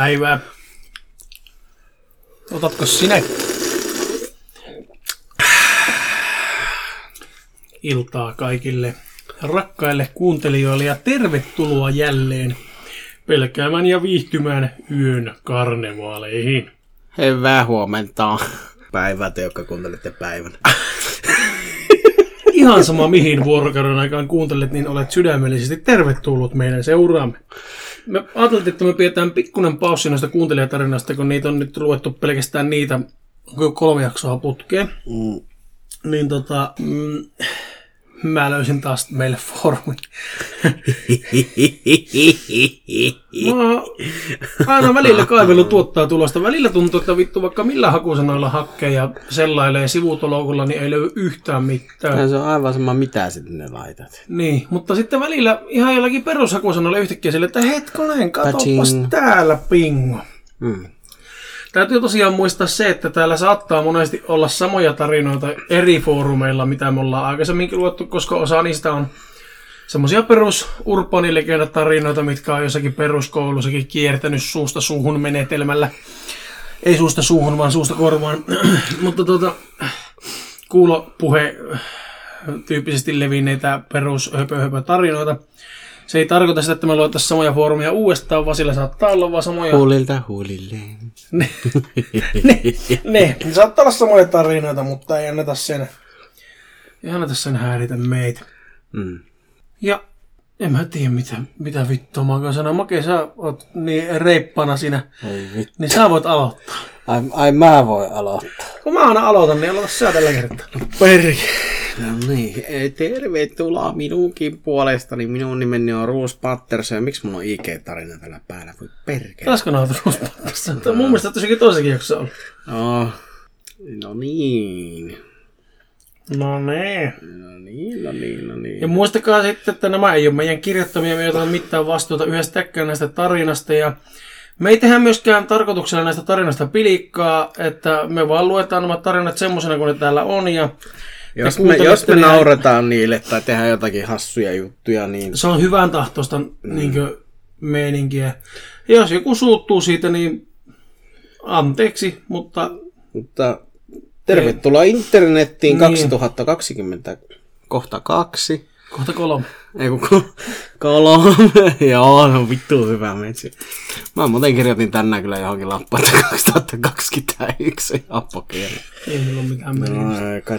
Päivää. Otatko sinä? Iltaa kaikille rakkaille kuuntelijoille ja tervetuloa jälleen pelkäämään ja viihtymään yön karnevaaleihin. Hyvää huomenta. Päivää te, jotka kuuntelette päivän. Ihan sama mihin vuorokauden aikaan kuuntelet, niin olet sydämellisesti tervetullut meidän seuraamme. Me ajattelin, että me pidetään pikkuinen paussi noista kuuntelijatarinasta, kun niitä on nyt luettu pelkästään niitä kolme jaksoa putkeen. Mm. Niin tota, mm, mä löysin taas meille foorumin. Aina välillä kaivellut tuottaa tulosta. Välillä tuntuu, että vittu vaikka millä hakusanoilla hakkee ja sellailee sivutolokulla, niin ei löydy yhtään mitään. Ja se on aivan sama, mitä sitten ne laitat. Niin, mutta sitten välillä ihan jollakin perushakusanoilla yhtäkkiä sille, että hetkonen, katsopas täällä pingo. Mm. Täytyy tosiaan muistaa se, että täällä saattaa monesti olla samoja tarinoita eri foorumeilla, mitä me ollaan aikaisemminkin luettu, koska osa niistä on semmoisia perus tarinoita, mitkä on jossakin peruskoulussakin kiertänyt suusta suuhun menetelmällä. Ei suusta suuhun, vaan suusta korvaan. Mutta tuota, kuulopuhe tyyppisesti levinneitä perus höpö, höpö tarinoita. Se ei tarkoita sitä, että me luettaisiin samoja foorumia uudestaan, vaan sillä saattaa olla vaan samoja Huulilta huulille. ne, ne, ne, ne saattaa olla samoja tarinoita, mutta ei anneta sen, ei anneta sen häiritä meitä. Mm. Ja en mä tiedä, mitä, mitä vittua mä oon sanoa. Make, sä oot niin reippana siinä, Ei vittu. niin sä voit aloittaa. Ai, ai mä voin aloittaa. Kun mä aina aloitan, niin aloita sä tällä kertaa. Perke. No niin, tervetuloa minunkin puolestani. Minun nimeni on Ruus Patterson ja miksi mulla on IG-tarina tällä päällä? Voi perkele. Taisiko nautu ruuspatassa? Mun mielestä tosikin toisenkin jakso on. Oh. No niin. No niin. No niin, no niin, no niin. Ja muistakaa sitten, että nämä ei ole meidän kirjoittamia, me ei ota mitään vastuuta yhdestäkään näistä tarinasta. Ja me ei tehdä myöskään tarkoituksena näistä tarinoista pilikkaa, että me vaan luetaan nämä tarinat semmoisena kuin ne täällä on. Ja Jos me, jos me nauretaan niille tai tehdään jotakin hassuja juttuja, niin Se on hyvän tahtoista mm. niinkö, meininkiä. Ja jos joku suuttuu siitä, niin anteeksi, mutta Mutta tervetuloa internettiin Niin. 2020 kohta kaksi. kohta kolme. Ei kun ko- kolme. Joo, no vittu hyvä metsi. Mä muuten kirjoitin tänään kyllä johonkin lappaan, että 2021 on ihan pokeeri. Ei meillä ole mitään merkitystä. No, ei kai-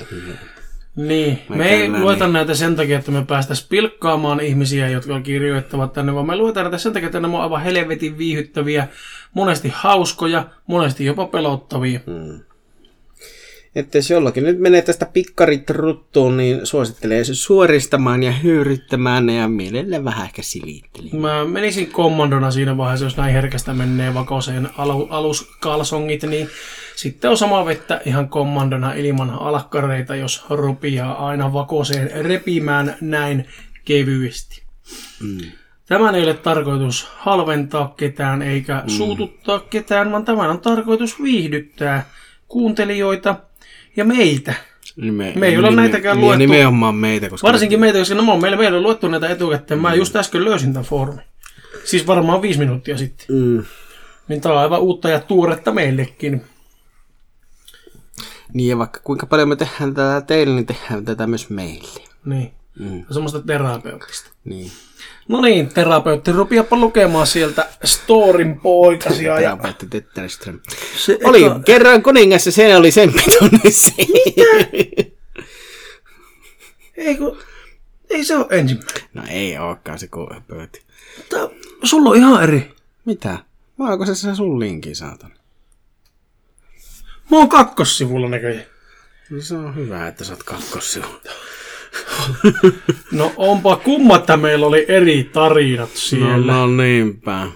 Niin, Mä me ei lueta näitä sen takia, että me päästäisiin pilkkaamaan ihmisiä, jotka kirjoittavat tänne, vaan me luetaan näitä sen takia, että nämä on aivan helvetin viihyttäviä, monesti hauskoja, monesti jopa pelottavia. Että jos jollakin nyt menee tästä pikkarit ruttuun, niin suosittelen se suoristamaan ja hyyryttämään ja mielelle vähän ehkä silittelemään. Mä menisin kommandona siinä vaiheessa, jos näin herkästä menee vakoseen alu, aluskalsongit, niin sitten on sama vettä ihan kommandona ilman alkkareita, jos rupiaa aina vakoseen repimään näin kevyesti. Mm. Tämän ei ole tarkoitus halventaa ketään eikä suututtaa ketään, vaan tämän on tarkoitus viihdyttää kuuntelijoita ja meitä. Nime, Me ei olla näitäkään niin, luettu. Nimenomaan meitä, koska... Varsinkin meitä, koska nämä on meillä, meillä on luettu näitä etukäteen. Mä just äsken löysin tämän foorumin. Siis varmaan viisi minuuttia sitten. Mm. Niin tää on aivan uutta ja tuoretta meillekin. Niin ja vaikka kuinka paljon me tehdään tätä teille, niin tehdään tätä myös meille. Niin. Mm. Semmoista terapeuttista. Niin. No niin, terapeutti, rupiapa lukemaan sieltä storin poikasia. Ja Terapeutti Tetterström. se, Oli eka- kerran kuningas ja se oli sen pituinen. Ei, kun, ei se ole ensimmäinen. No ei ookaan se höpöti. Tää, sulla on ihan eri. Mitä? Vai onko se se sun linki, saatana? Mä oon kakkossivulla näköjään. No se on hyvä, että sä oot kakkossivu. No onpa kumma, että meillä oli eri tarinat No, siellä. no niinpä.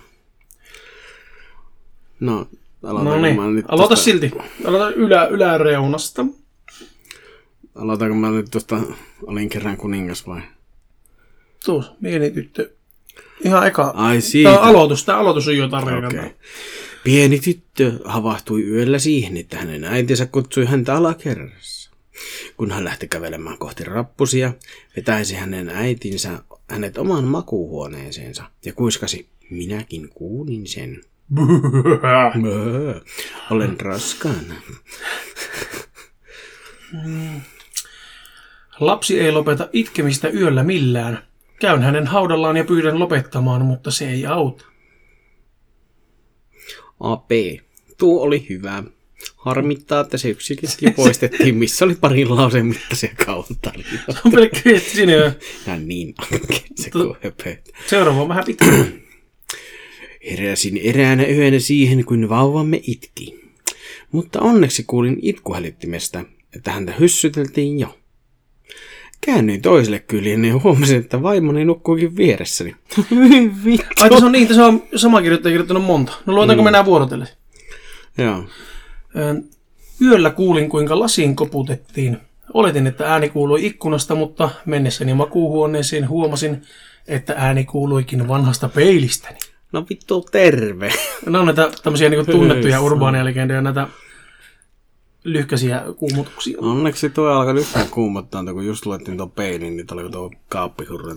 No, No, niin, nyt aloita tosta, silti. Aloita ylä, yläreunasta. Aloitanko mä nyt tuosta, olin kerran kuningas vai? Tuus, pieni tyttö. Ihan eka. Ai siitä. Tämä aloitus, tämä aloitus on jo tarina. Okei. Pieni tyttö havahtui yöllä siihen, että hänen äitinsä kutsui häntä alakerrassa. Kun hän lähti kävelemään kohti rappusia, vetäisi hänen äitinsä hänet omaan makuuhuoneeseensa ja kuiskasi, minäkin kuulin sen. Olen raskaana. Lapsi ei lopeta itkemistä yöllä millään. Käyn hänen haudallaan ja pyydän lopettamaan, mutta se ei auta. AP. Tuo oli hyvä. Harmittaa, että se yksikin poistettiin, missä oli parin lauseen mittaisia kauntarinoita. On pelkkä. Nää on niin se kun höpöt. Seuraava on vähän pitkä. Heräsin eräänä yönä siihen, kun vauvamme itki. Mutta onneksi kuulin itkuhälyttimestä, että häntä hyssyteltiin jo. Käännyin toiselle kyljelle ja huomasin, että vaimoni nukkuukin vieressäni. Vittu. Ai tässä on niin, tässä on sama kirjoittaja kirjoittanut monta. No luetaanko mm. mennään vuorotellen? Joo. Yöllä kuulin, kuinka lasiin koputettiin. Oletin, että ääni kuului ikkunasta, mutta mennessäni makuuhuoneeseen huomasin, että ääni kuuluikin vanhasta peilistäni. No vittu terve. Nämä on näitä tämmöisiä niin tunnettuja urbaaneja legendoja, näitä lyhkäisiä kuumutuksia. Onneksi tuo alkoi yhtään kuumottaa, että kun just luettiin tuon peilin, niin alkoi tuo kaappihurra.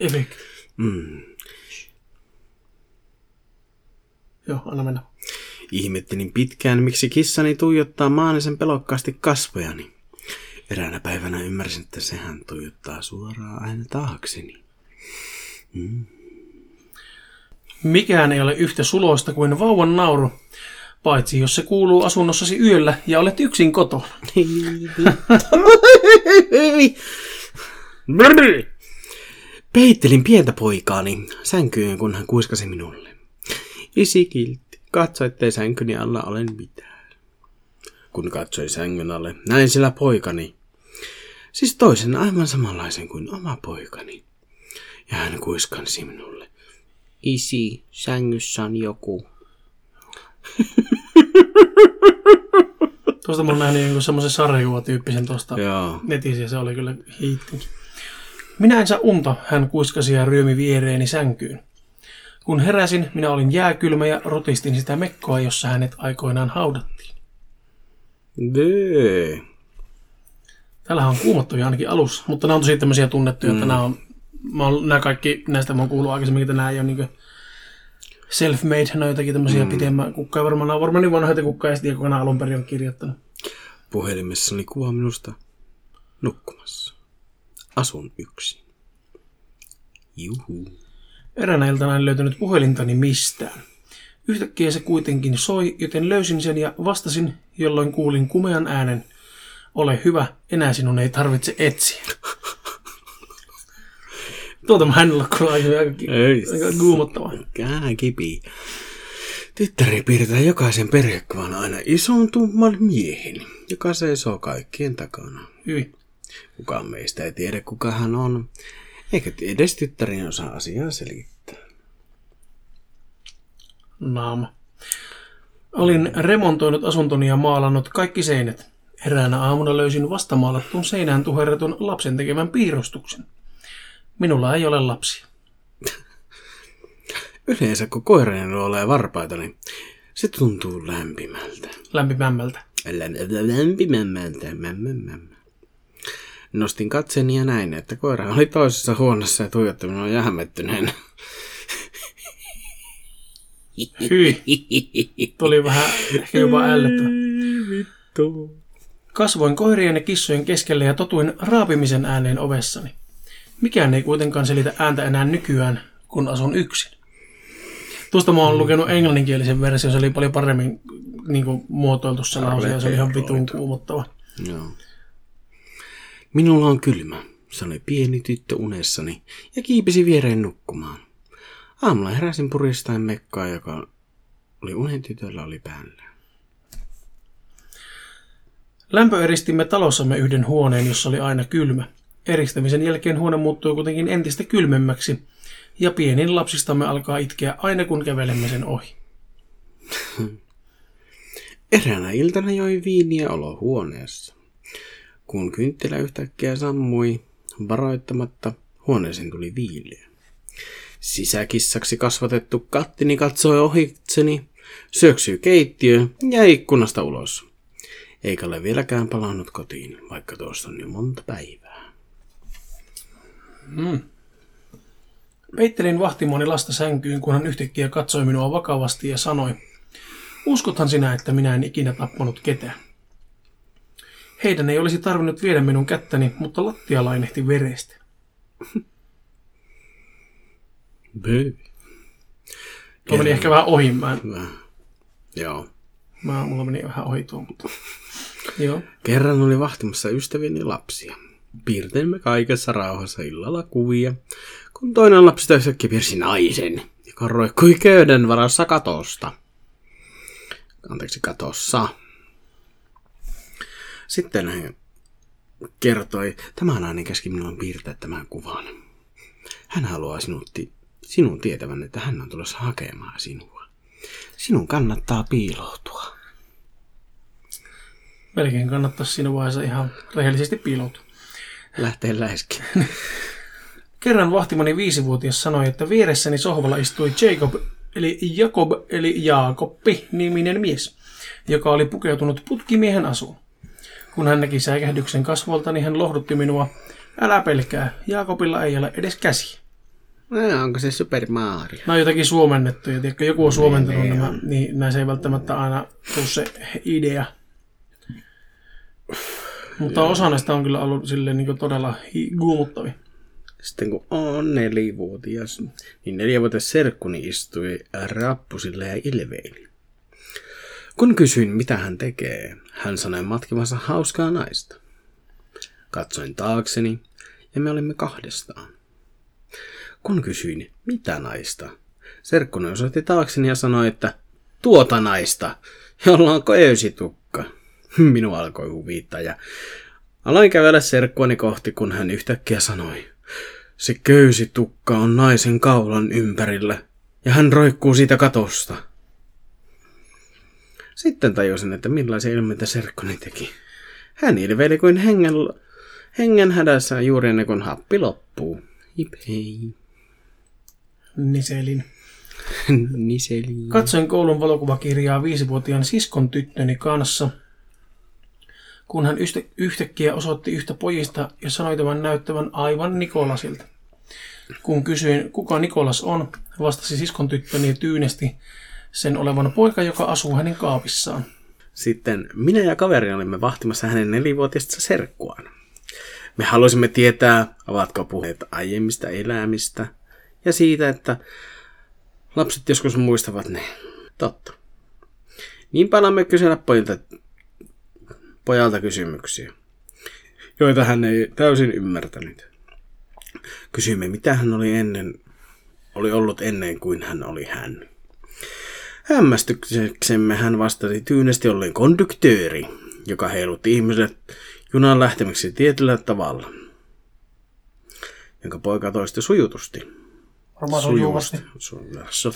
Efekti. Mm. Joo, anna mennä. Ihmettelin pitkään, miksi kissani tuijottaa maanisen pelokkaasti kasvojani. Eräänä päivänä ymmärsin, että sehän tuijottaa suoraan aina taakseni. Mikään ei ole yhtä suloista kuin vauvan nauru, paitsi jos se kuuluu asunnossasi yöllä ja olet yksin kotona. Peittelin pientä poikaani sänkyyn, kun hän kuiskasi minulle. Isi katso, ettei sänkyni alla ole mitään. Kun katsoi sängyn alle, näin sillä poikani. Siis toisen aivan samanlaisen kuin oma poikani. Ja hän kuiskansi minulle. Isi, sängyssä on joku. Tuosta mä oon nähnyt jonkun semmoisen sarjakuvatyyppisen tuosta netissä ja se oli kyllä hiitti. Minä en saa unta, hän kuiskasi ja ryömi viereeni sänkyyn. Kun heräsin, minä olin jääkylmä ja rotistin sitä mekkoa, jossa hänet aikoinaan haudattiin. Dee. Täällähän on kuumottavia ainakin alussa, mutta nämä on tosi tämmöisiä tunnettuja, mm. että nämä on, mä oon, nämä kaikki, näistä mä oon kuullut aikaisemmin, että nämä ei ole niin self-made, nämä on jotakin tämmöisiä mm. pitemmän, kukka ei varmaan, nämä on varmaan niin vanhoja, että kukka ei sitten kokonaan alun perin on kirjoittanut. Puhelimessa oli kuva minusta nukkumassa. Asun yksin. Juhu. Eräänä iltana en löytänyt puhelintani mistään. Yhtäkkiä se kuitenkin soi, joten löysin sen ja vastasin, jolloin kuulin kumean äänen. Ole hyvä, enää sinun ei tarvitse etsiä. Tuota mä en ole kuullut aika, aika kuumottavaa. Kää kipi. Tyttäri piirtää jokaisen perhekuvan aina ison tumman miehen, joka seisoo kaikkien takana. Hyvin. Kukaan meistä ei tiedä, kuka hän on, eikä edes tyttärin osaa asiaa selittää. Naama. Olin remontoinut asuntoni ja maalannut kaikki seinät. Eräänä aamuna löysin vastamaalattuun seinään tuherretun lapsen tekemän piirustuksen. Minulla ei ole lapsia. Yleensä kun koirani luolee varpaita, niin se tuntuu lämpimältä. Lämpimämmältä. Lä- Lämpimämmältä. Nostin katseeni ja näin, että koira oli toisessa huoneessa ja tuijotti minua jähmettyneenä. Hyi. Tuli vähän ehkä jopa ällöttävä. Vittu. Kasvoin koirien ja kissojen keskelle ja totuin raapimisen ääneen ovessani. Mikään ei kuitenkaan selitä ääntä enää nykyään, kun asun yksin. Tuosta mä oon lukenut englanninkielisen version, se oli paljon paremmin niin kuin, muotoiltu ja se oli ihan vitun kuumottava. Joo. Minulla on kylmä, sanoi pieni tyttö unessani ja kiipisi viereen nukkumaan. Aamulla heräsin puristaen mekkaa, joka oli unen tytöllä oli päällä. Lämpöeristimme talossamme yhden huoneen, jossa oli aina kylmä. Eristämisen jälkeen huone muuttui kuitenkin entistä kylmemmäksi, ja pienin lapsistamme alkaa itkeä aina kun kävelemme sen ohi. Eräänä iltana joi viiniä olohuoneessa. Kun kynttilä yhtäkkiä sammui, varoittamatta huoneeseen tuli viileä. Sisäkissaksi kasvatettu kattini katsoi ohitseni, syöksyi keittiöön ja ikkunasta ulos. eikä ole vieläkään palannut kotiin, vaikka tuosta on jo monta päivää. Peittelin vahtimoni lasta sänkyyn, kun hän yhtäkkiä katsoi minua vakavasti ja sanoi, uskothan sinä, että minä en ikinä tappanut ketään. Heidän ei olisi tarvinnut viedä minun kättäni, mutta lattia lainehti verestä. Böö. Tuo meni ehkä vähän ohi. Mä, Hyvä. Joo. mä, mulla meni vähän ohi tuo, mutta... Joo. Kerran oli vahtimassa ystävieni lapsia. Piirtelimme kaikessa rauhassa illalla kuvia, kun toinen lapsi yhtäkkiä piirsi naisen, joka roikkui köyden varassa katosta. Anteeksi, katossa. Sitten hän kertoi, tämä nainen käski minua piirtää tämän kuvan. Hän haluaa sinut, sinun tietävän, että hän on tulossa hakemaan sinua. Sinun kannattaa piiloutua. Melkein kannattaisi siinä vaiheessa ihan rehellisesti piiloutua. Lähtee läiskiin. Kerran vahtimani viisivuotias sanoi, että vieressäni sohvalla istui Jacob, eli Jakob, eli Jaakoppi, niminen mies, joka oli pukeutunut putkimiehen asuun. Kun hän näki säikähdyksen kasvolta, niin hän lohdutti minua. Älä pelkää, Jaakobilla ei ole edes käsi. No, onko se Super Mario? Nämä on jotakin suomennettuja, tiedätkö, joku on suomentanut nämä, niin näissä ei välttämättä aina tule se idea. Mutta osa näistä on kyllä ollut silleen niin todella guumuttavia. Sitten kun on nelivuotias, niin neljävuotias serkkuni istui rappusille ja ilveili. Kun kysyin, mitä hän tekee, hän sanoi matkivansa hauskaa naista. Katsoin taakseni, ja me olimme kahdestaan. Kun kysyin, mitä naista, serkkuni osoitti taakseni ja sanoi, että tuota naista, jolla on köysitukka. Minua alkoi huvittaa ja aloin kävellä serkkuani kohti, kun hän yhtäkkiä sanoi, se köysitukka on naisen kaulan ympärillä ja hän roikkuu siitä katosta. Sitten tajusin, että millaisia ilmeitä serkkuni teki. Hän ilveili kuin hengen, hengen hädässä juuri ennen kuin happi loppuu. Hip hei. Niselin. Niseli. Katsoin koulun valokuvakirjaa viisivuotiaan siskon tyttöni kanssa, kun hän yhtä, yhtäkkiä osoitti yhtä pojista ja sanoi tämän näyttävän aivan Nikolasilta. Kun kysyin, kuka Nikolas on, vastasi siskon tyttöni tyynesti sen olevan poika, joka asuu hänen kaapissaan. Sitten minä ja kaveri olimme vahtimassa hänen nelivuotiasta serkkuaan. Me halusimme tietää, ovatko puhuneet aiemmista elämistä ja siitä, että lapset joskus muistavat ne. Totta. Niinpä alamme kysellä pojilta, pojalta kysymyksiä, joita hän ei täysin ymmärtänyt. Kysyimme, mitä hän oli ennen, oli ollut ennen kuin hän oli hän. Hämmästykseksemme hän vastasi tyynesti olleen konduktööri, joka heilutti ihmisille junan lähtemiseksi tietyllä tavalla, jonka poika toisti sujutusti. Varmaan sujuvasti.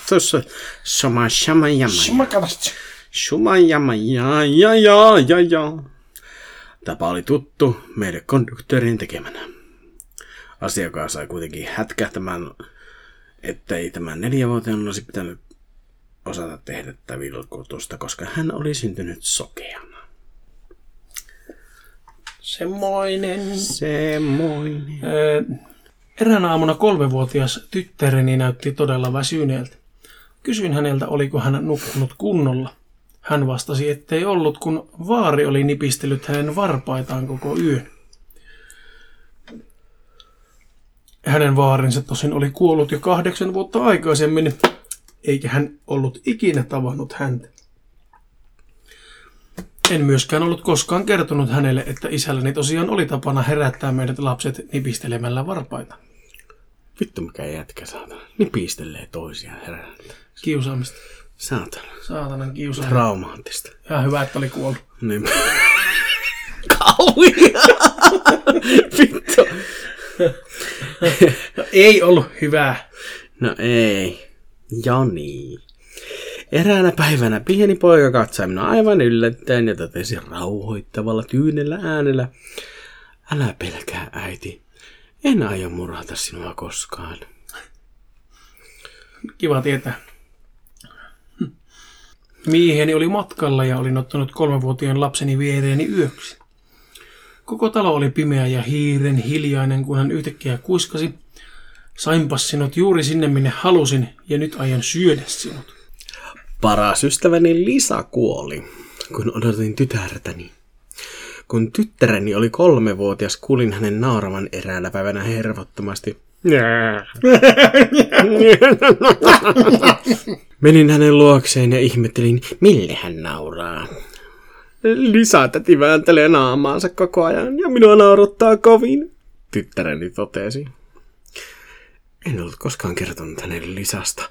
Tuossa sama shama jama. Smakavasti. Shuma jama ja ja ja ja ja. Tapa oli tuttu meille konduktöörin tekemänä. Asiakas sai kuitenkin hätkähtämään, ettei tämän neljävuotiaan olisi pitänyt osata tehdä tätä vilkutusta, koska hän oli syntynyt sokeana. Semmoinen. Semmoinen. Öö, eräänä aamuna kolmevuotias tyttäreni näytti todella väsyneeltä. Kysyin häneltä, oliko hän nukkunut kunnolla. Hän vastasi, ettei ollut, kun vaari oli nipistellyt hänen varpaitaan koko yön. Hänen vaarinsa tosin oli kuollut jo kahdeksan vuotta aikaisemmin, eikä hän ollut ikinä tavannut häntä. En myöskään ollut koskaan kertonut hänelle, että isälläni tosiaan oli tapana herättää meidät lapset nipistelemällä varpaita. Vittu mikä jätkä saatana. Nipistelee toisiaan herää. Kiusaamista. Saatana. Saatanan kiusaamista. Traumaattista. Ihan hyvä, että oli kuollut. Niin. Kauhia! Vittu. No, ei ollut hyvää. No ei. Jani. Eräänä päivänä pieni poika katsoi minua aivan yllättäen ja totesi rauhoittavalla tyynellä äänellä. Älä pelkää, äiti. En aio murhata sinua koskaan. Kiva tietää. Mieheni oli matkalla ja olin ottanut kolmevuotiaan lapseni viereeni yöksi. Koko talo oli pimeä ja hiiren hiljainen, kun hän yhtäkkiä kuiskasi. Sainpas sinut juuri sinne, minne halusin, ja nyt aion syödä sinut. Paras ystäväni Lisa kuoli, kun odotin tytärtäni. Kun tyttäreni oli kolmevuotias, kuulin hänen nauravan eräällä päivänä hervottomasti. Menin hänen luokseen ja ihmettelin, mille hän nauraa. Lisa täti vääntelee naamaansa koko ajan ja minua nauruttaa kovin, tyttäreni totesi. En ollut koskaan kertonut hänelle Lisasta.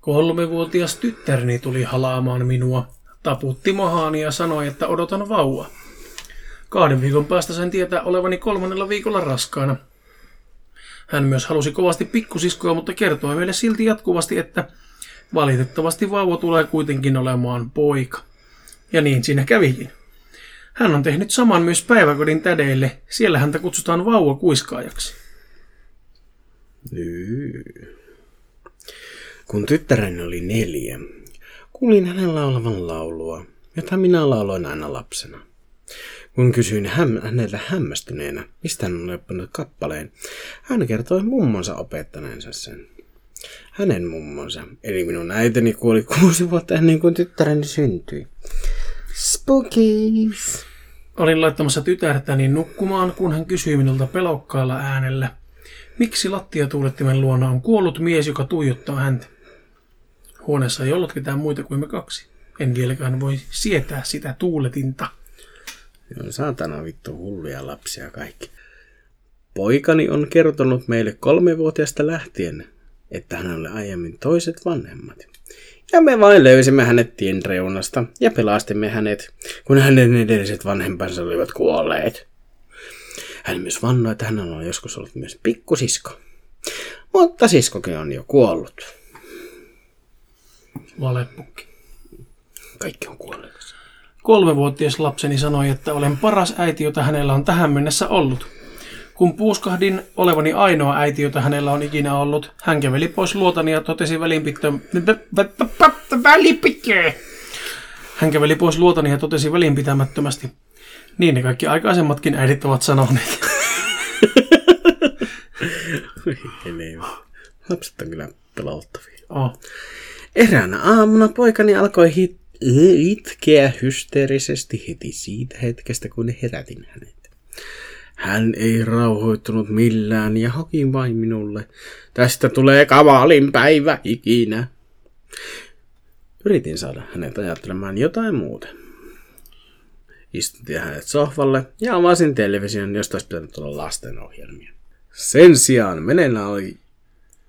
Kolmevuotias tyttäreni tuli halaamaan minua, taputti mahaani ja sanoi, että odotan vauvaa. Kahden viikon päästä sain tietää olevani kolmannella viikolla raskaana. Hän myös halusi kovasti pikkusiskoa, mutta kertoi meille silti jatkuvasti, että valitettavasti vauva tulee kuitenkin olemaan poika. Ja niin siinä kävikin. Hän on tehnyt saman myös päiväkodin tädeille. Siellä häntä kutsutaan vauva kuiskaajaksi. Kun tyttäreni oli neljä, kuulin hänen laulavan laulua, jota minä lauloin aina lapsena. Kun kysyin häm- häneltä hämmästyneenä, mistä hän oli oppinut kappaleen, hän kertoi mummonsa opettaneensa sen. Hänen mummonsa, eli minun äitini kuoli kuusi vuotta ennen kuin tyttäreni syntyi. Spookies! Olin laittamassa tytärtäni nukkumaan, kun hän kysyi minulta pelokkaalla äänellä, miksi lattiatuulettimen luona on kuollut mies, joka tuijottaa häntä. Huoneessa ei ollut ketään muita kuin me kaksi. En vieläkään voi sietää sitä tuuletinta. Joo, saatana vittu hulluja lapsia kaikki. Poikani on kertonut meille kolmevuotiaasta lähtien, että hänellä oli aiemmin toiset vanhemmat. Ja me vain löysimme hänet tien reunasta ja pelastimme hänet, kun hänen edelliset vanhempansa olivat kuolleet. Hän myös vannoi, että hänellä on joskus ollut myös pikkusisko. Mutta siskokin on jo kuollut. Valepukki. Kaikki on kuolleet. Kolmevuotias lapseni sanoi, että olen paras äiti, jota hänellä on tähän mennessä ollut. Kun puuskahdin olevani ainoa äiti, jota hänellä on ikinä ollut, hän käveli pois luotani ja totesi. Välinpitkää! Hän käveli pois luotani ja totesi välinpitämättömästi. Niin ne kaikki aikaisemmatkin äidit ovat sanoneet. Lapset on kyllä pelottavia. Oh. Eräänä aamuna poikani alkoi hit- itkeä hysteerisesti heti siitä hetkestä, kun herätin hänet. Hän ei rauhoittunut millään ja hoki vain minulle. Tästä tulee kavalin päivä ikinä. Yritin saada hänet ajattelemaan jotain muuta. Istutin hänet sohvalle ja avasin television, josta olisi pitänyt olla lastenohjelmia. Sen sijaan meneillään oli,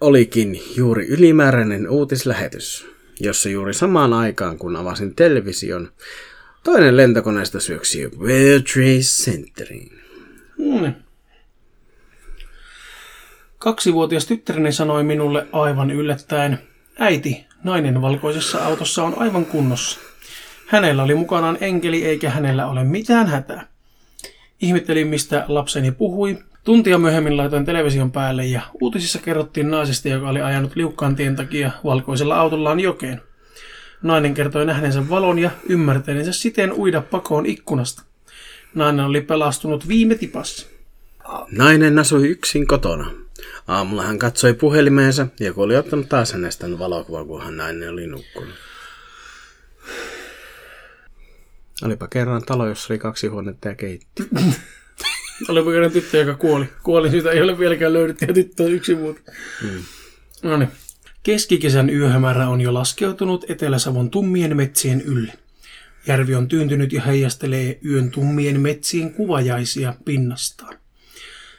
olikin juuri ylimääräinen uutislähetys, jossa juuri samaan aikaan kun avasin television, toinen lentokoneesta syöksi World Trade Centeriin. Hmm. Kaksivuotias tyttäreni sanoi minulle aivan yllättäen, äiti, nainen valkoisessa autossa on aivan kunnossa. Hänellä oli mukanaan enkeli eikä hänellä ole mitään hätää. Ihmettelin, mistä lapseni puhui. Tuntia myöhemmin laitoin television päälle ja uutisissa kerrottiin naisesta, joka oli ajanut liukkaan tien takia valkoisella autollaan jokeen. Nainen kertoi nähneensä valon ja ymmärtäneensä siten uida pakoon ikkunasta. Nainen oli pelastunut viime tipassa. Nainen asui yksin kotona. Aamulla hän katsoi puhelimeensa ja joku oli ottanut taas hänestä valokuva, kun hän nainen oli nukkunut. Olipa kerran talo, jossa oli kaksi huonetta ja keitti. Olipa kerran tyttö, joka kuoli. Kuoli, siitä ei ole vieläkään löydetty ja tyttö on yksi vuotta. Mm. No niin. Keskikesän yöhämärä on jo laskeutunut Etelä-Savon tummien metsien ylle. Järvi on tyyntynyt ja heijastelee yön tummien metsien kuvajaisia pinnastaan.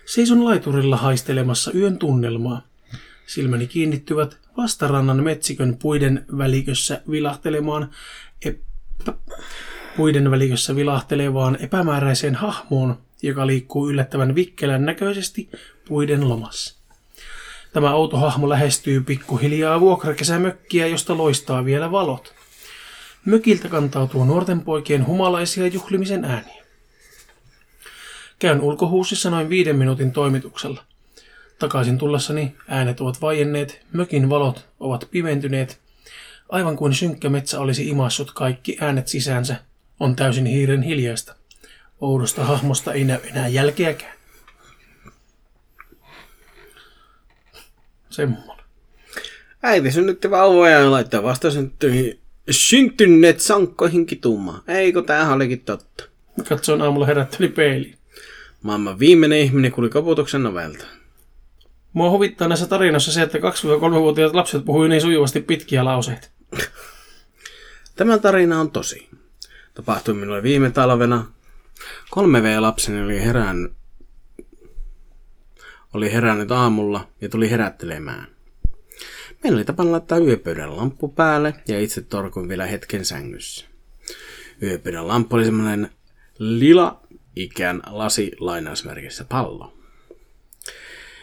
Seison laiturilla haistelemassa yön tunnelmaa. Silmäni kiinnittyvät vastarannan metsikön puiden välikössä vilahtelemaan epä, puiden välikössä vilahtelevaan epämääräiseen hahmoon, joka liikkuu yllättävän vikkelän näköisesti puiden lomassa. Tämä outo hahmo lähestyy pikkuhiljaa vuokrakesämökkiä, josta loistaa vielä valot. Mökiltä kantautuu nuorten poikien humalaisia juhlimisen ääniä. Käyn ulkohuusissa noin viiden minuutin toimituksella. Takaisin tullessani äänet ovat vaienneet, mökin valot ovat pimentyneet. Aivan kuin synkkä metsä olisi imassut kaikki äänet sisäänsä, on täysin hiiren hiljaista. Oudosta hahmosta ei näy enää jälkeäkään. Semmoinen. Äiti synnytti vauvoja ja laittaa vasta synttyihin syntyneet sankkoihin kitumaan. Eikö tämähän olikin totta? Katsoin aamulla herätteli peiliin. Maailman viimeinen ihminen kuuli koputuksen novelta. Mua huvittaa näissä tarinoissa se, että 2-3-vuotiaat lapset puhui niin sujuvasti pitkiä lauseita. Tämä tarina on tosi. Tapahtui minulle viime talvena. 3V-lapseni oli herännyt, oli herännyt aamulla ja tuli herättelemään. Meillä oli tapana laittaa yöpöydän lamppu päälle ja itse torkuin vielä hetken sängyssä. Yöpöydän lamppu oli semmoinen lila ikään lasi lainausmerkissä pallo.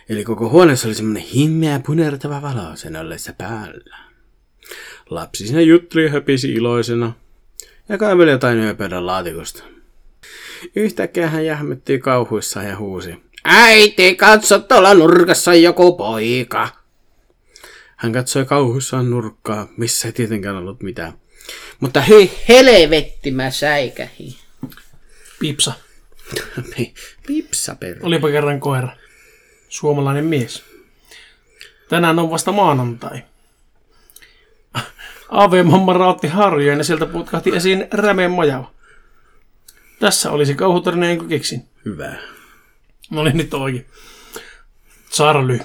Eli koko huoneessa oli semmoinen himmeä punertava valo sen ollessa päällä. Lapsi siinä jutteli ja höpisi iloisena ja kaiveli jotain yöpöydän laatikosta. Yhtäkkiä hän jähmettyi kauhuissaan ja huusi. Äiti, katso tuolla nurkassa on joku poika. Hän katsoi kauhuissaan nurkkaa, missä ei tietenkään ollut mitään. Mutta hyi helvetti, mä säikähin. Pipsa. Pipsa perä. Olipa kerran koira. Suomalainen mies. Tänään on vasta maanantai. AV-mamma raotti harjoja ja sieltä putkahti esiin rämeen majava. Tässä olisi kauhutarina, jonka keksin. Hyvä. No oli nyt oikein. Charly.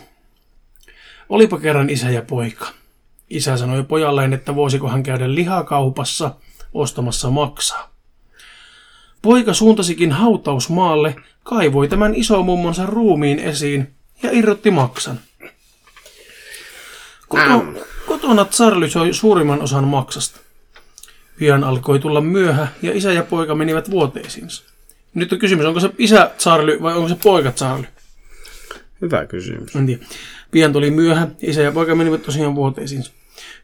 Olipa kerran isä ja poika. Isä sanoi pojalleen, että voisiko hän käydä lihakaupassa ostamassa maksaa. Poika suuntasikin hautausmaalle, kaivoi tämän isomummonsa ruumiin esiin ja irrotti maksan. Koto, kotona Charlie soi suurimman osan maksasta. Pian alkoi tulla myöhä ja isä ja poika menivät vuoteisiinsa. Nyt on kysymys, onko se isä Charlie vai onko se poika Charlie? Hyvä kysymys. En tiedä. Pian tuli myöhä, isä ja poika menivät tosiaan vuoteisiinsa.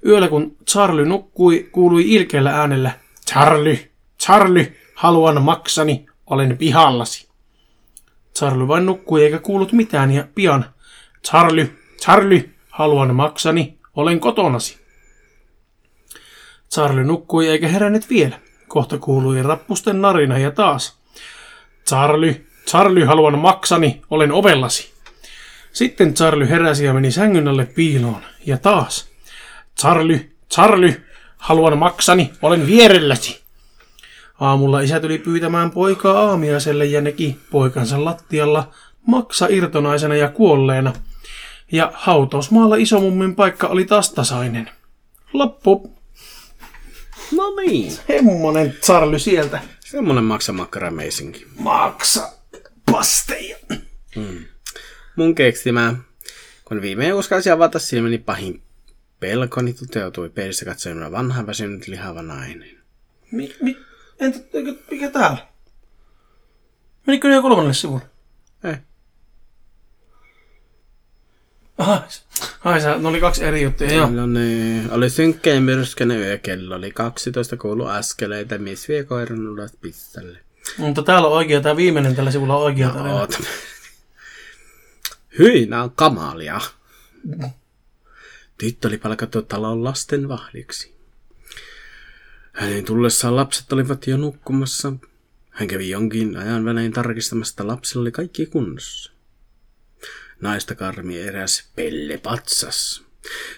Yöllä kun Charlie nukkui, kuului ilkeällä äänellä, Charlie, Charlie, haluan maksani, olen pihallasi. Charlie vain nukkui eikä kuullut mitään ja pian, Charlie, Charlie, haluan maksani, olen kotonasi. Charlie nukkui eikä herännyt vielä. Kohta kuului rappusten narina ja taas. Charlie, Charlie, haluan maksani, olen ovellasi. Sitten Charlie heräsi ja meni sängyn alle piiloon. Ja taas. Charlie, Charlie, haluan maksani, olen vierelläsi. Aamulla isä tuli pyytämään poikaa aamiaiselle ja näki poikansa lattialla maksa irtonaisena ja kuolleena. Ja hautausmaalla isomummin paikka oli taas tasainen. Loppu. No niin. Semmonen Charlie sieltä. Semmonen maksamakkara meisinkin. Maksa pasteja. Mun keksimä, kun viimein uskalsi avata silmäni pahin pelkoni toteutui. Peilissä katsoi minua vanha väsynyt lihava nainen. Mi, mi, entä, mikä täällä? Menikö ne jo kolmannelle sivulle? Ei. Ai sä, ne oli kaksi eri juttuja, joo. No niin, oli synkkä ja myrskäinen yö, kello oli 12, kuulu askeleita, mies vie koiran ulos pistalle. Mutta täällä on oikea, tämä viimeinen tällä sivulla on oikea. No. Hyi, nää on kamalia. Tyttö oli palkattu talon lasten vahdiksi. Hänen tullessaan lapset olivat jo nukkumassa. Hän kävi jonkin ajan välein tarkistamassa, että lapsilla oli kaikki kunnossa. Naista karmi eräs Pelle Patsas.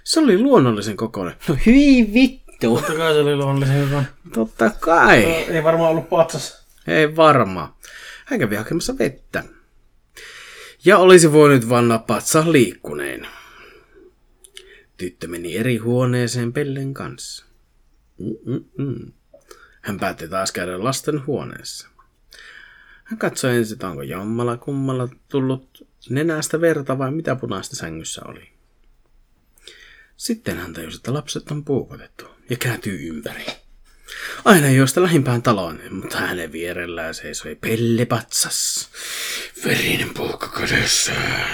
Se oli luonnollisen kokoinen. No hyi vittu. Totta kai se oli luonnollisen hyvä. Totta kai. Ei varmaan ollut patsas. Ei varma. Hän kävi hakemassa vettä. Ja olisi voinut vanna patsaan liikkuneen. Tyttö meni eri huoneeseen Pellen kanssa. Mm-mm-mm. Hän päätti taas käydä lasten huoneessa. Hän katsoi ensin, että onko jommalla kummalla tullut nenästä verta vai mitä punaista sängyssä oli. Sitten hän tajusi, että lapset on puukotettu ja kääntyi ympäri. Aina josta lähimpään taloon, mutta hänen vierellään seisoi Pelle Patsas. Verinen puukko kädessään.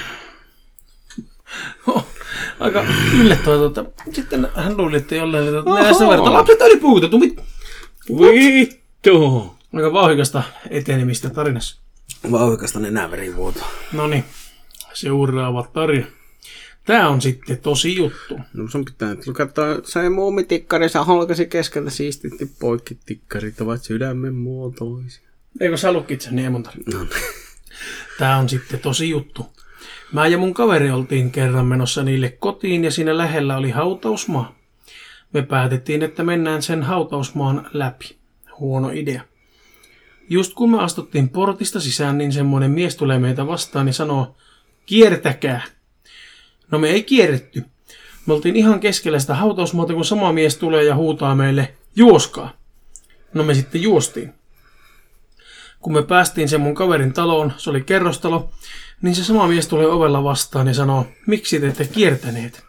Oh, aika yllättävää. Tuota. Sitten hän luuli, että jollain oli tuota, nenästä verta. Lapset oli puutettu. Mit? Vittu! Aika vauhikasta etenemistä tarinassa. Vauhikasta nenäverivuoto. No niin, seuraava tarina. Tää on sitten tosi juttu. No sun pitää nyt katsoa, se muumitikkarissa holkasi keskeltä siistitti poikki. Tikkarit ovat sydämen muotoisia. Eikö sä lukit sen niin monta? No, Tää on sitten tosi juttu. Mä ja mun kaveri oltiin kerran menossa niille kotiin ja siinä lähellä oli hautausmaa. Me päätettiin, että mennään sen hautausmaan läpi. Huono idea. Just kun me astuttiin portista sisään, niin semmoinen mies tulee meitä vastaan ja sanoo, kiertäkää. No me ei kierretty. Me oltiin ihan keskellä sitä hautausmaata, kun sama mies tulee ja huutaa meille, juoskaa. No me sitten juostiin. Kun me päästiin sen mun kaverin taloon, se oli kerrostalo, niin se sama mies tulee ovella vastaan ja sanoo, miksi te ette kiertäneet?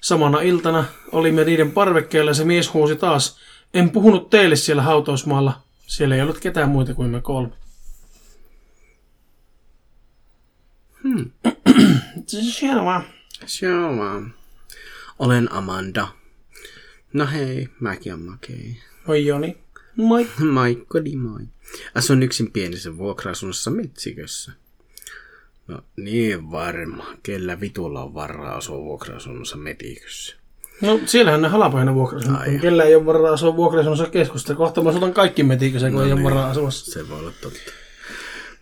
Samana iltana olimme niiden parvekkeella ja se mies huusi taas, en puhunut teille siellä hautausmaalla, siellä ei ollut ketään muita kuin me kolme. Hmm. Siellä vaan. se on vaan. Olen Amanda. No hei, mäkin on Makei. Oi Joni. Moi. Maikkodi moi. Asun yksin pienessä vuokra-asunnossa Metsikössä. No niin varma, kellä vitulla on varaa asua vuokra-asunnossa Metikössä. No siellähän ne halapaino vuokra. Kellä ei ole varaa asua vuokra keskusta. Kohta mä asutan kaikki metikössä, kun ei ole varaa asua. Se voi olla totta.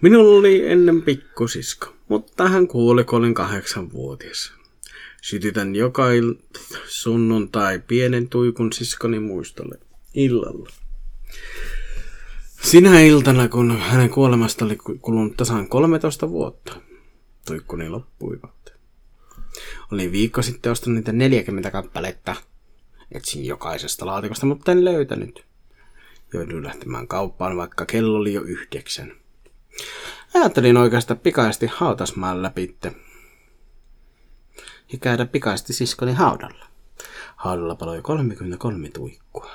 Minulla oli ennen pikkusisko, mutta hän kuoli, kun olin kahdeksanvuotias. Sytytän joka il- sunnuntai pienen tuikun siskoni muistolle illalla. Sinä iltana, kun hänen kuolemasta oli ku- kulunut tasan 13 vuotta, tuikkuni loppuivat. Olin viikko sitten ostanut niitä 40 kappaletta. Etsin jokaisesta laatikosta, mutta en löytänyt. Jouduin lähtemään kauppaan, vaikka kello oli jo yhdeksän. Ajattelin oikeastaan pikaisesti hautasmaan läpitte ja käydä pikaisesti siskoni haudalla. Haudalla paloi 33 tuikkua.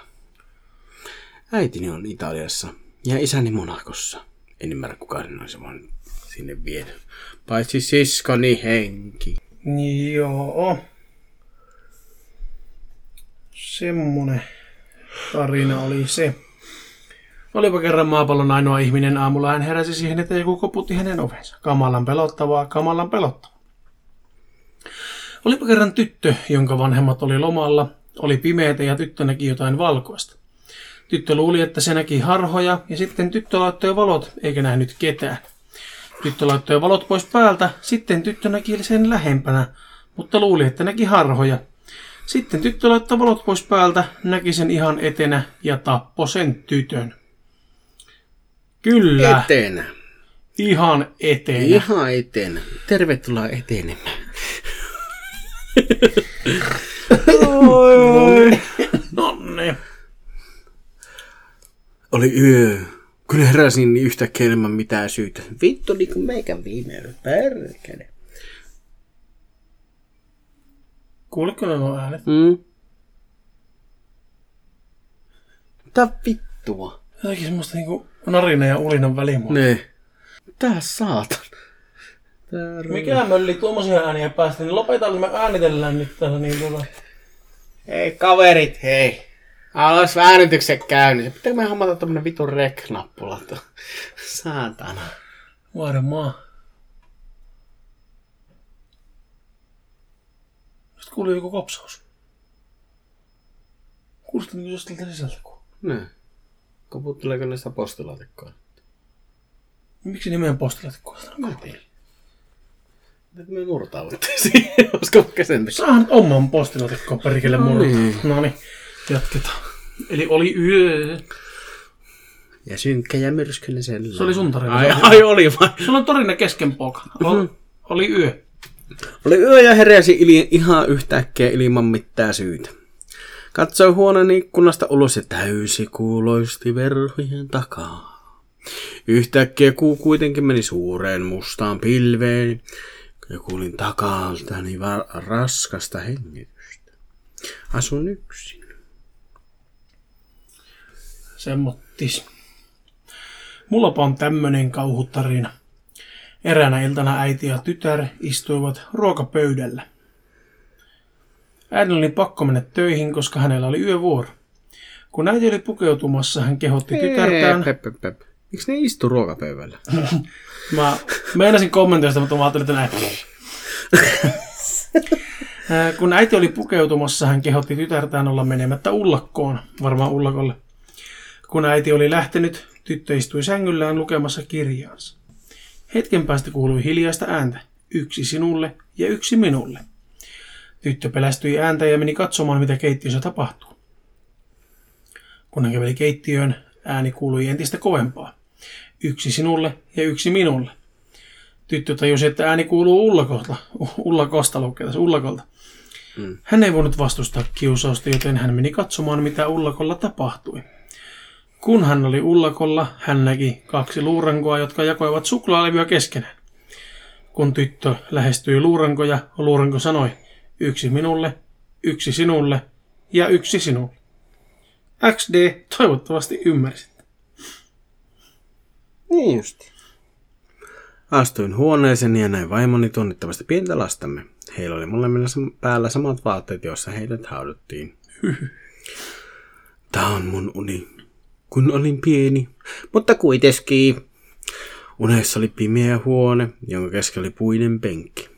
Äitini on Italiassa ja isäni Monakossa. En ymmärrä kukaan sen olisi vaan sinne vienyt. Paitsi siskoni henki. Joo. Semmonen tarina oli se. Olipa kerran maapallon ainoa ihminen aamulla, hän heräsi siihen, että joku koputti hänen ovensa. Kamalan pelottavaa, kamalan pelottavaa. Olipa kerran tyttö, jonka vanhemmat oli lomalla, oli pimeätä ja tyttö näki jotain valkoista. Tyttö luuli, että se näki harhoja ja sitten tyttö laittoi valot eikä nähnyt ketään. Tyttö laittoi valot pois päältä, sitten tyttö näki sen lähempänä, mutta luuli, että näki harhoja. Sitten tyttö laittoi valot pois päältä, näki sen ihan etenä ja tappoi sen tytön. Kyllä, Etenä. ihan etenä. Ihan etenä. Tervetuloa etenemään. Nonne. Oli yö. Kun heräsin, niin yhtäkkiä ilman mitään syytä. Vittu, niin kuin meikän viime yö. Perkele. Kuuliko ne nuo äänet? Mm. Mitä vittua? Jotenkin semmoista niinku narina ja ulinan välimuoto. Ne. Tää saatan. Tää Mikä mölli tuommoisia ääniä päästä, niin lopetaan, me äänitellään nyt täällä niin tuolla. Hei kaverit, hei. Alas äänityksen käynnissä. Pitääkö me hommata tämmönen vitun rek-nappula? tuo? Saatana. Varmaan. Nyt kuuluu joku kopsaus. Kuulostaa niinku jostain sisältä. kun- Ne. Koputteleeko ne sitä postilaatikkoa? Miksi nimen postilaatikkoa? Mä tiedän. Mitä me murtauduttaisiin? Olisiko vaikka sen Saahan nyt oman postilaatikkoon perkele No mulle. niin. No niin, jatketaan. Eli oli yö. Ja synkkä ja myrskyinen sellainen. Se oli sun tarina. Ai, ai oli vai? Sulla on tarina kesken poika. Oli, oli yö. Oli yö ja heräsi ili, ihan yhtäkkiä ilman mitään syytä. Katsoi huoneen ikkunasta ulos ja täysi kuuloisti verhojen takaa. Yhtäkkiä kuu kuitenkin meni suureen mustaan pilveen ja kuulin takaaltani va- raskasta hengitystä. Asun yksin. Semmottis. Mullapa on tämmönen kauhutarina. Eräänä iltana äiti ja tytär istuivat ruokapöydällä. Äidin oli pakko mennä töihin, koska hänellä oli yövuoro. Kun äiti oli pukeutumassa, hän kehotti tytärtään. Pep, pep, pep. Miksi ne istu ruokapöydällä? Mä meinasin kommentoida sitä, mutta mä ajattelin, että näin. Kun äiti oli pukeutumassa, hän kehotti tytärtään olla menemättä ullakkoon, varmaan ullakolle. Kun äiti oli lähtenyt, tyttö istui sängyllään lukemassa kirjaansa. Hetken päästä kuului hiljaista ääntä. Yksi sinulle ja yksi minulle. Tyttö pelästyi ääntä ja meni katsomaan, mitä keittiössä tapahtuu. Kun hän käveli keittiöön, ääni kuului entistä kovempaa. Yksi sinulle ja yksi minulle. Tyttö tajusi, että ääni kuuluu ullakolta. Ullakosta lukee tässä, ullakolta. Mm. Hän ei voinut vastustaa kiusausta, joten hän meni katsomaan, mitä ullakolla tapahtui. Kun hän oli ullakolla, hän näki kaksi luurankoa, jotka jakoivat suklaalevyä keskenään. Kun tyttö lähestyi luurankoja, luuranko sanoi, yksi minulle, yksi sinulle ja yksi sinulle. XD, toivottavasti ymmärsit. Niin justi. Astuin huoneeseen ja näin vaimoni tunnittavasti pientä lastamme. Heillä oli molemmilla päällä samat vaatteet, joissa heidät hauduttiin. Tämä on mun uni, kun olin pieni, mutta kuitenkin. Unessa oli pimeä huone, jonka keskellä oli puinen penkki.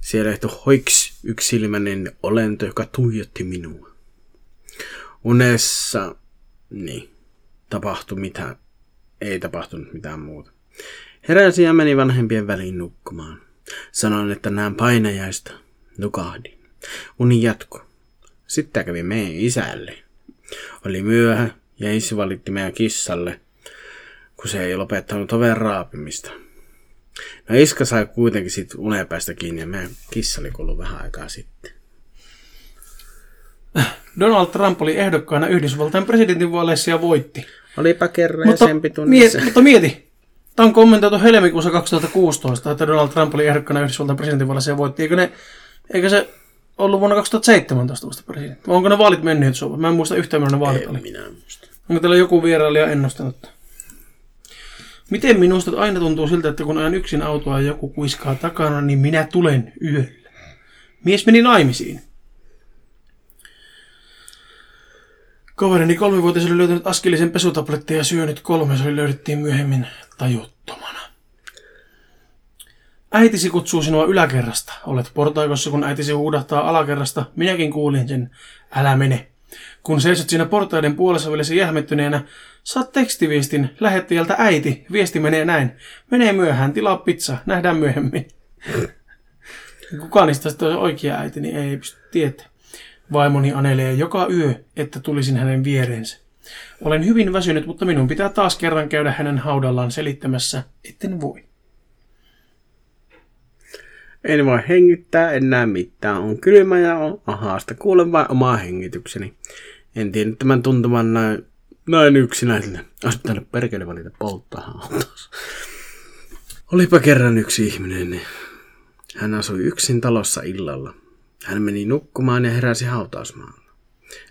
Siellä ehtoi hoiks yksilmäinen olento, joka tuijotti minua. Unessa, niin, tapahtui mitä, ei tapahtunut mitään muuta. Heräsin ja meni vanhempien väliin nukkumaan. Sanoin, että näen painajaista. Nukahdin. Uni jatko. Sitten kävi meidän isälle. Oli myöhä ja isä valitti meidän kissalle, kun se ei lopettanut oven raapimista. No iska sai kuitenkin sit unepäästä kiinni ja meidän kissa oli kuullut vähän aikaa sitten. Donald Trump oli ehdokkaana Yhdysvaltain presidentinvaaleissa ja voitti. Olipa kerran mutta, sen. Mieti, mutta mieti, Tämä on kommentoitu helmikuussa 2016, että Donald Trump oli ehdokkaana Yhdysvaltain presidentinvaaleissa ja voitti. Eikö, ne, eikö se ollut vuonna 2017 vasta presidentti? Onko ne vaalit menneet Suomeen? Mä en muista yhtään, milloin ne vaalit Ei oli. minä muista. Onko teillä joku vierailija ennustanut? Miten minusta aina tuntuu siltä, että kun ajan yksin autoa ja joku kuiskaa takana, niin minä tulen yöllä. Mies meni naimisiin. Kaverini kolmivuotias oli löytänyt askelisen pesutabletteja ja syönyt kolme, se löydettiin myöhemmin tajuttomana. Äitisi kutsuu sinua yläkerrasta. Olet portaikossa, kun äitisi huudahtaa alakerrasta. Minäkin kuulin sen. Älä mene. Kun seisot siinä portaiden puolessa välissä jähmettyneenä, saat tekstiviestin lähettäjältä äiti. Viesti menee näin. Menee myöhään, tilaa pizza. Nähdään myöhemmin. Kuka niistä sitten on oikea äiti, niin ei pysty tietämään. Vaimoni anelee joka yö, että tulisin hänen viereensä. Olen hyvin väsynyt, mutta minun pitää taas kerran käydä hänen haudallaan selittämässä, etten voi. En voi hengittää enää mitään. On kylmä ja on ahasta. Kuulen vain omaa hengitykseni. En tiedä tämän tuntuman näin, näin yksinäiselle. Olisi pitänyt perkele valita polttaa. Olipa kerran yksi ihminen. niin Hän asui yksin talossa illalla. Hän meni nukkumaan ja heräsi hautausmaalla.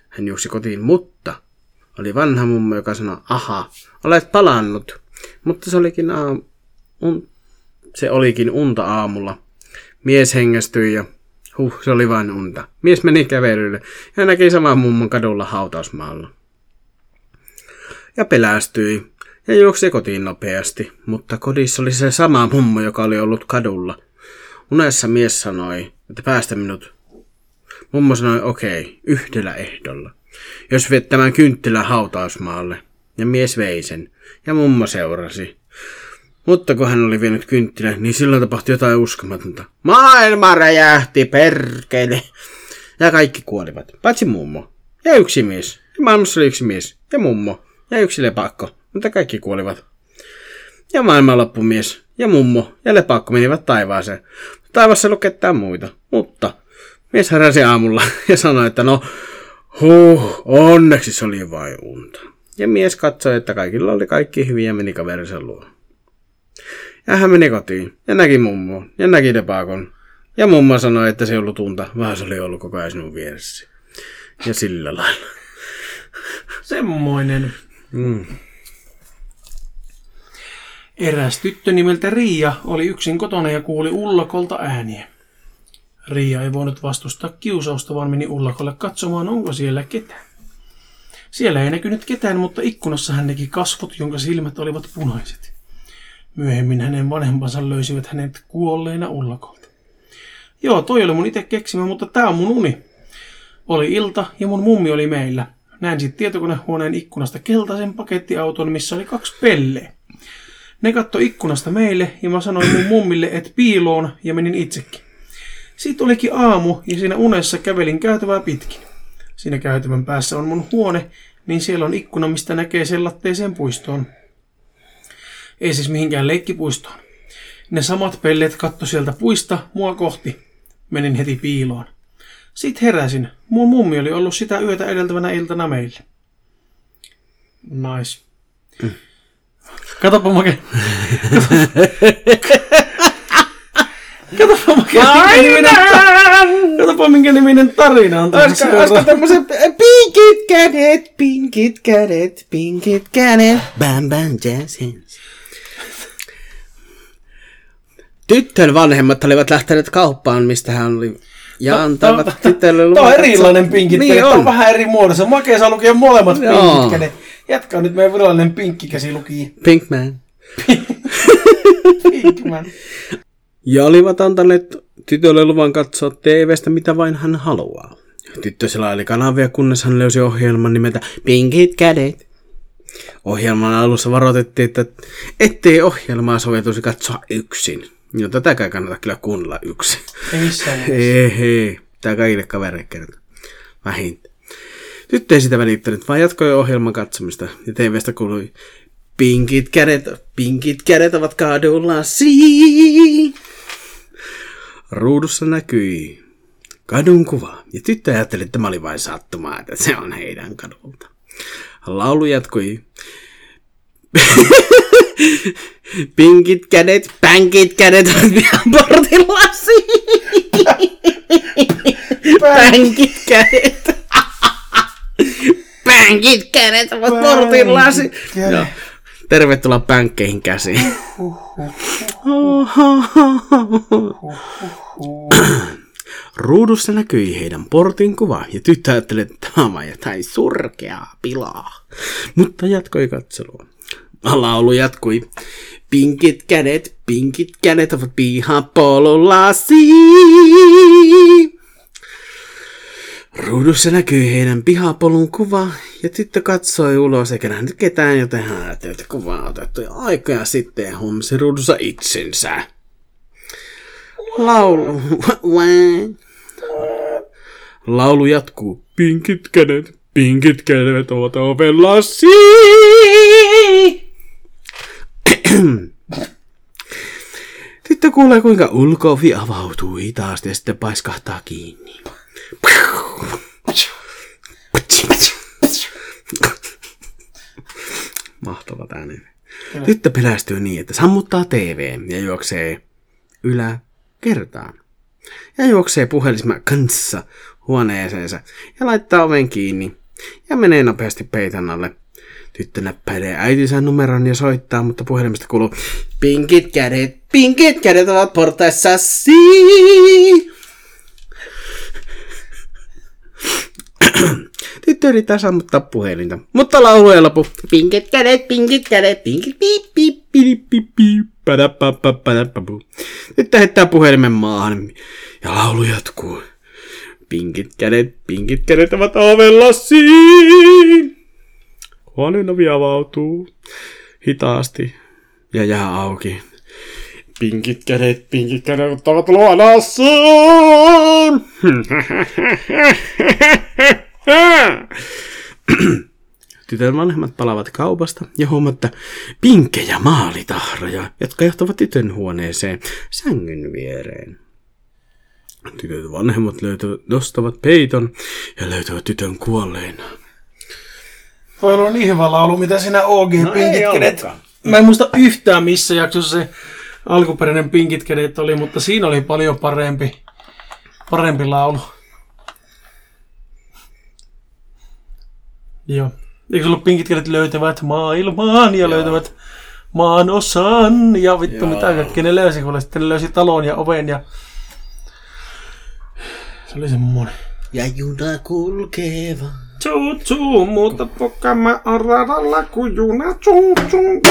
Hän juoksi kotiin, mutta oli vanha mummo, joka sanoi, aha, olet palannut. Mutta se olikin, aam, un, se olikin unta aamulla. Mies hengästyi ja huh, se oli vain unta. Mies meni kävelylle ja näki saman mummon kadulla hautausmaalla. Ja pelästyi ja juoksi kotiin nopeasti, mutta kodissa oli se sama mummo, joka oli ollut kadulla. Unessa mies sanoi, että päästä minut. Mummo sanoi, okei, okay, yhdellä ehdolla. Jos viet tämän kynttilän hautausmaalle. Ja mies vei sen. Ja mummo seurasi. Mutta kun hän oli vienyt kynttilän, niin silloin tapahtui jotain uskomatonta. Maailma räjähti, perkele. Ja kaikki kuolivat, paitsi mummo. Ja yksi mies. Ja maailmassa oli yksi mies. Ja mummo. Ja yksi lepakko. Mutta kaikki kuolivat. Ja maailmanloppumies. Ja mummo. Ja lepakko menivät taivaaseen. Taivassa lukettaa muita. Mutta mies heräsi aamulla ja sanoi, että no, huh, onneksi se oli vain unta. Ja mies katsoi, että kaikilla oli kaikki hyvin ja meni kaverinsa luo. Ja hän meni kotiin ja näki mummo ja näki lepakon. Ja mummo sanoi, että se ei ollut unta, vaan se oli ollut koko ajan sinun vieressä. Ja sillä lailla. Semmoinen. Mm. Eräs tyttö nimeltä Riia oli yksin kotona ja kuuli ullakolta ääniä. Riia ei voinut vastustaa kiusausta, vaan meni ullakolle katsomaan, onko siellä ketään. Siellä ei näkynyt ketään, mutta ikkunassa hän näki kasvot, jonka silmät olivat punaiset. Myöhemmin hänen vanhempansa löysivät hänet kuolleena ullakolta. Joo, toi oli mun itse keksimä, mutta tää on mun uni. Oli ilta ja mun mummi oli meillä. Näin sitten tietokonehuoneen ikkunasta keltaisen pakettiauton, missä oli kaksi pelleä. Ne katto ikkunasta meille ja mä sanoin mun mummille, että piiloon ja menin itsekin. Sitten olikin aamu ja siinä unessa kävelin käytävää pitkin. Siinä käytävän päässä on mun huone, niin siellä on ikkuna, mistä näkee sellatteeseen puistoon. Ei siis mihinkään leikkipuistoon. Ne samat pelleet katto sieltä puista mua kohti. Menin heti piiloon. Sitten heräsin. Mun mummi oli ollut sitä yötä edeltävänä iltana meille. Nice. Mm. Katsopa make. Katsopa make. Katsopa minkä niminen tarina on tässä. Olisiko, olisiko tämmöset pinkit kädet, pinkit kädet, pinkit kädet, bam bam jazz hands. Tyttön vanhemmat olivat lähteneet kauppaan, mistä hän oli ja antavat tytölle luvan Tämä on erilainen pinkit Niin Tämä on on. vähän eri muodossa. Makea saa lukea molemmat Joo. pinkit kädet. Jätkä on nyt meidän virallinen pinkkikäsi luki. Pinkman. Pinkman. Ja olivat antaneet tytölle luvan katsoa TVstä mitä vain hän haluaa. Tyttö selaili kanavia, kunnes hän löysi ohjelman nimeltä Pinkit kädet. Ohjelman alussa varoitettiin, että ettei ohjelmaa soveltuisi katsoa yksin. No tätäkään kannata kyllä kuunnella yksin. Ei missään. Hei hei, tää kaikille kavereille kerta. Vähintään. Tyttö ei sitä välittänyt, vaan jatkoi ohjelman katsomista. Ja TVstä kuului Pinkit kädet, pinkit kädet ovat kadullasi. Ruudussa näkyi kadun kuva. Ja tyttö ajatteli, että tämä oli vain sattumaa, että se on heidän kadulta. Laulu jatkui. Pinkit kädet, pänkit kädet ovat pian portillasi. Pänkit kädet. Pänkit kädet ovat portillasi. Joo. Tervetuloa pänkkeihin käsiin. Ruudussa näkyi heidän portin kuva ja tyttö ajatteli, että tämä on jotain surkeaa pilaa. Mutta jatkoi katselua. Laulu jatkui. Pinkit kädet, pinkit kädet ovat pihapolulasi. Ruudussa näkyi heidän pihapolun kuva ja tyttö katsoi ulos eikä nähnyt ketään, joten hän ajatteli, että kuva on otettu jo aikoja sitten ja huomasi ruudussa itsensä. Laulu. Laulu jatkuu. Pinkit kädet, pinkit kädet ovat ovellasi. Tyttö kuulee, kuinka ulko-ovi avautuu hitaasti ja sitten paiskahtaa kiinni. Mahtava ääni. Tyttö pelästyy niin, että sammuttaa TV ja juoksee ylä kertaan. Ja juoksee puhelisman kanssa huoneeseensa ja laittaa oven kiinni ja menee nopeasti peiton alle. Tyttö näppäilee äitinsä numeron ja soittaa, mutta puhelimesta kuuluu Pinkit kädet, pinkit kädet ovat portaissasi. Tyttö yrittää sammuttaa puhelinta, mutta laulu ei lopu. Pinkit kädet, pinkit kädet, pinkit piip piip piip piip piip. Tyttö heittää puhelimen maahan ja laulu jatkuu. Pinkit kädet, pinkit kädet ovat ovellasi. Huoneen ovi avautuu hitaasti ja jää auki. Pinkit kädet, pinkit kädet ovat luonassa. Tytön vanhemmat palavat kaupasta ja huomaa, että pinkkejä maalitahroja, jotka johtavat tytön huoneeseen sängyn viereen. Tytön vanhemmat löytävät, nostavat peiton ja löytävät tytön kuolleena. Voi olla niin hyvä laulu, mitä siinä OG No ei Pinkit kädet. ollutkaan. Mä en muista yhtään missä jaksossa se alkuperäinen Pinkit kädet oli, mutta siinä oli paljon parempi, parempi laulu. Joo. Eikö ollut Pinkit kädet löytävät maailmaan ja löytävät maan osan ja vittu Joo. mitä kaikkea ne löysi, kun ne sitten löysi talon ja oven ja... Se oli semmonen. Ja juna kulkee vaan. Tsuu, tsuu, mutta pokama on radalla kuin juna, tsuu, tsuu.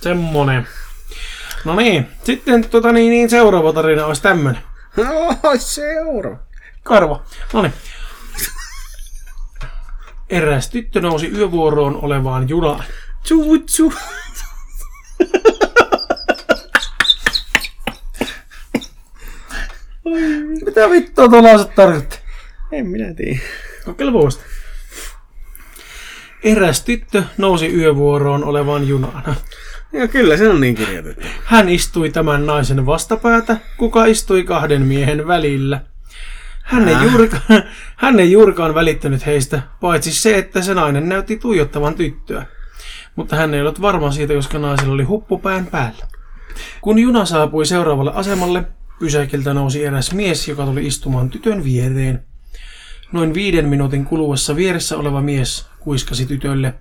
semmonen. No niin, sitten tota, niin, niin, seuraava tarina olisi tämmönen. Oh, seura. Karva. No niin. Eräs tyttö nousi yövuoroon olevaan junaan. Tsutsu. Mitä vittua tuo lause tarkoittaa? En minä tiedä. Kokeile uudestaan. Eräs tyttö nousi yövuoroon olevaan junaan. Ja kyllä se on niin kirjoitettu. Hän istui tämän naisen vastapäätä, kuka istui kahden miehen välillä. Hän ei, juurikaan, hän ei juurikaan välittänyt heistä, paitsi se, että se nainen näytti tuijottavan tyttöä. Mutta hän ei ollut varma siitä, koska naisella oli huppupään päällä. Kun juna saapui seuraavalle asemalle, pysäkiltä nousi eräs mies, joka tuli istumaan tytön viereen. Noin viiden minuutin kuluessa vieressä oleva mies kuiskasi tytölle,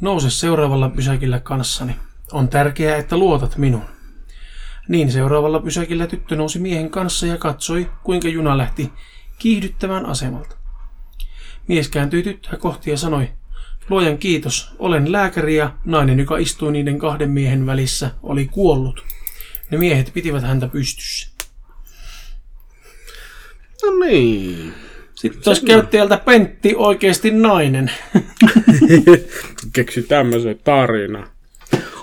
nouse seuraavalla pysäkillä kanssani. On tärkeää, että luotat minuun. Niin seuraavalla pysäkillä tyttö nousi miehen kanssa ja katsoi, kuinka juna lähti kiihdyttämään asemalta. Mies kääntyi tyttöä kohti ja sanoi, Luojan kiitos, olen lääkäri ja nainen, joka istui niiden kahden miehen välissä, oli kuollut. Ne miehet pitivät häntä pystyssä. No niin. Sitten tuossa käyttäjältä Pentti oikeasti nainen. Keksi tämmöisen tarina.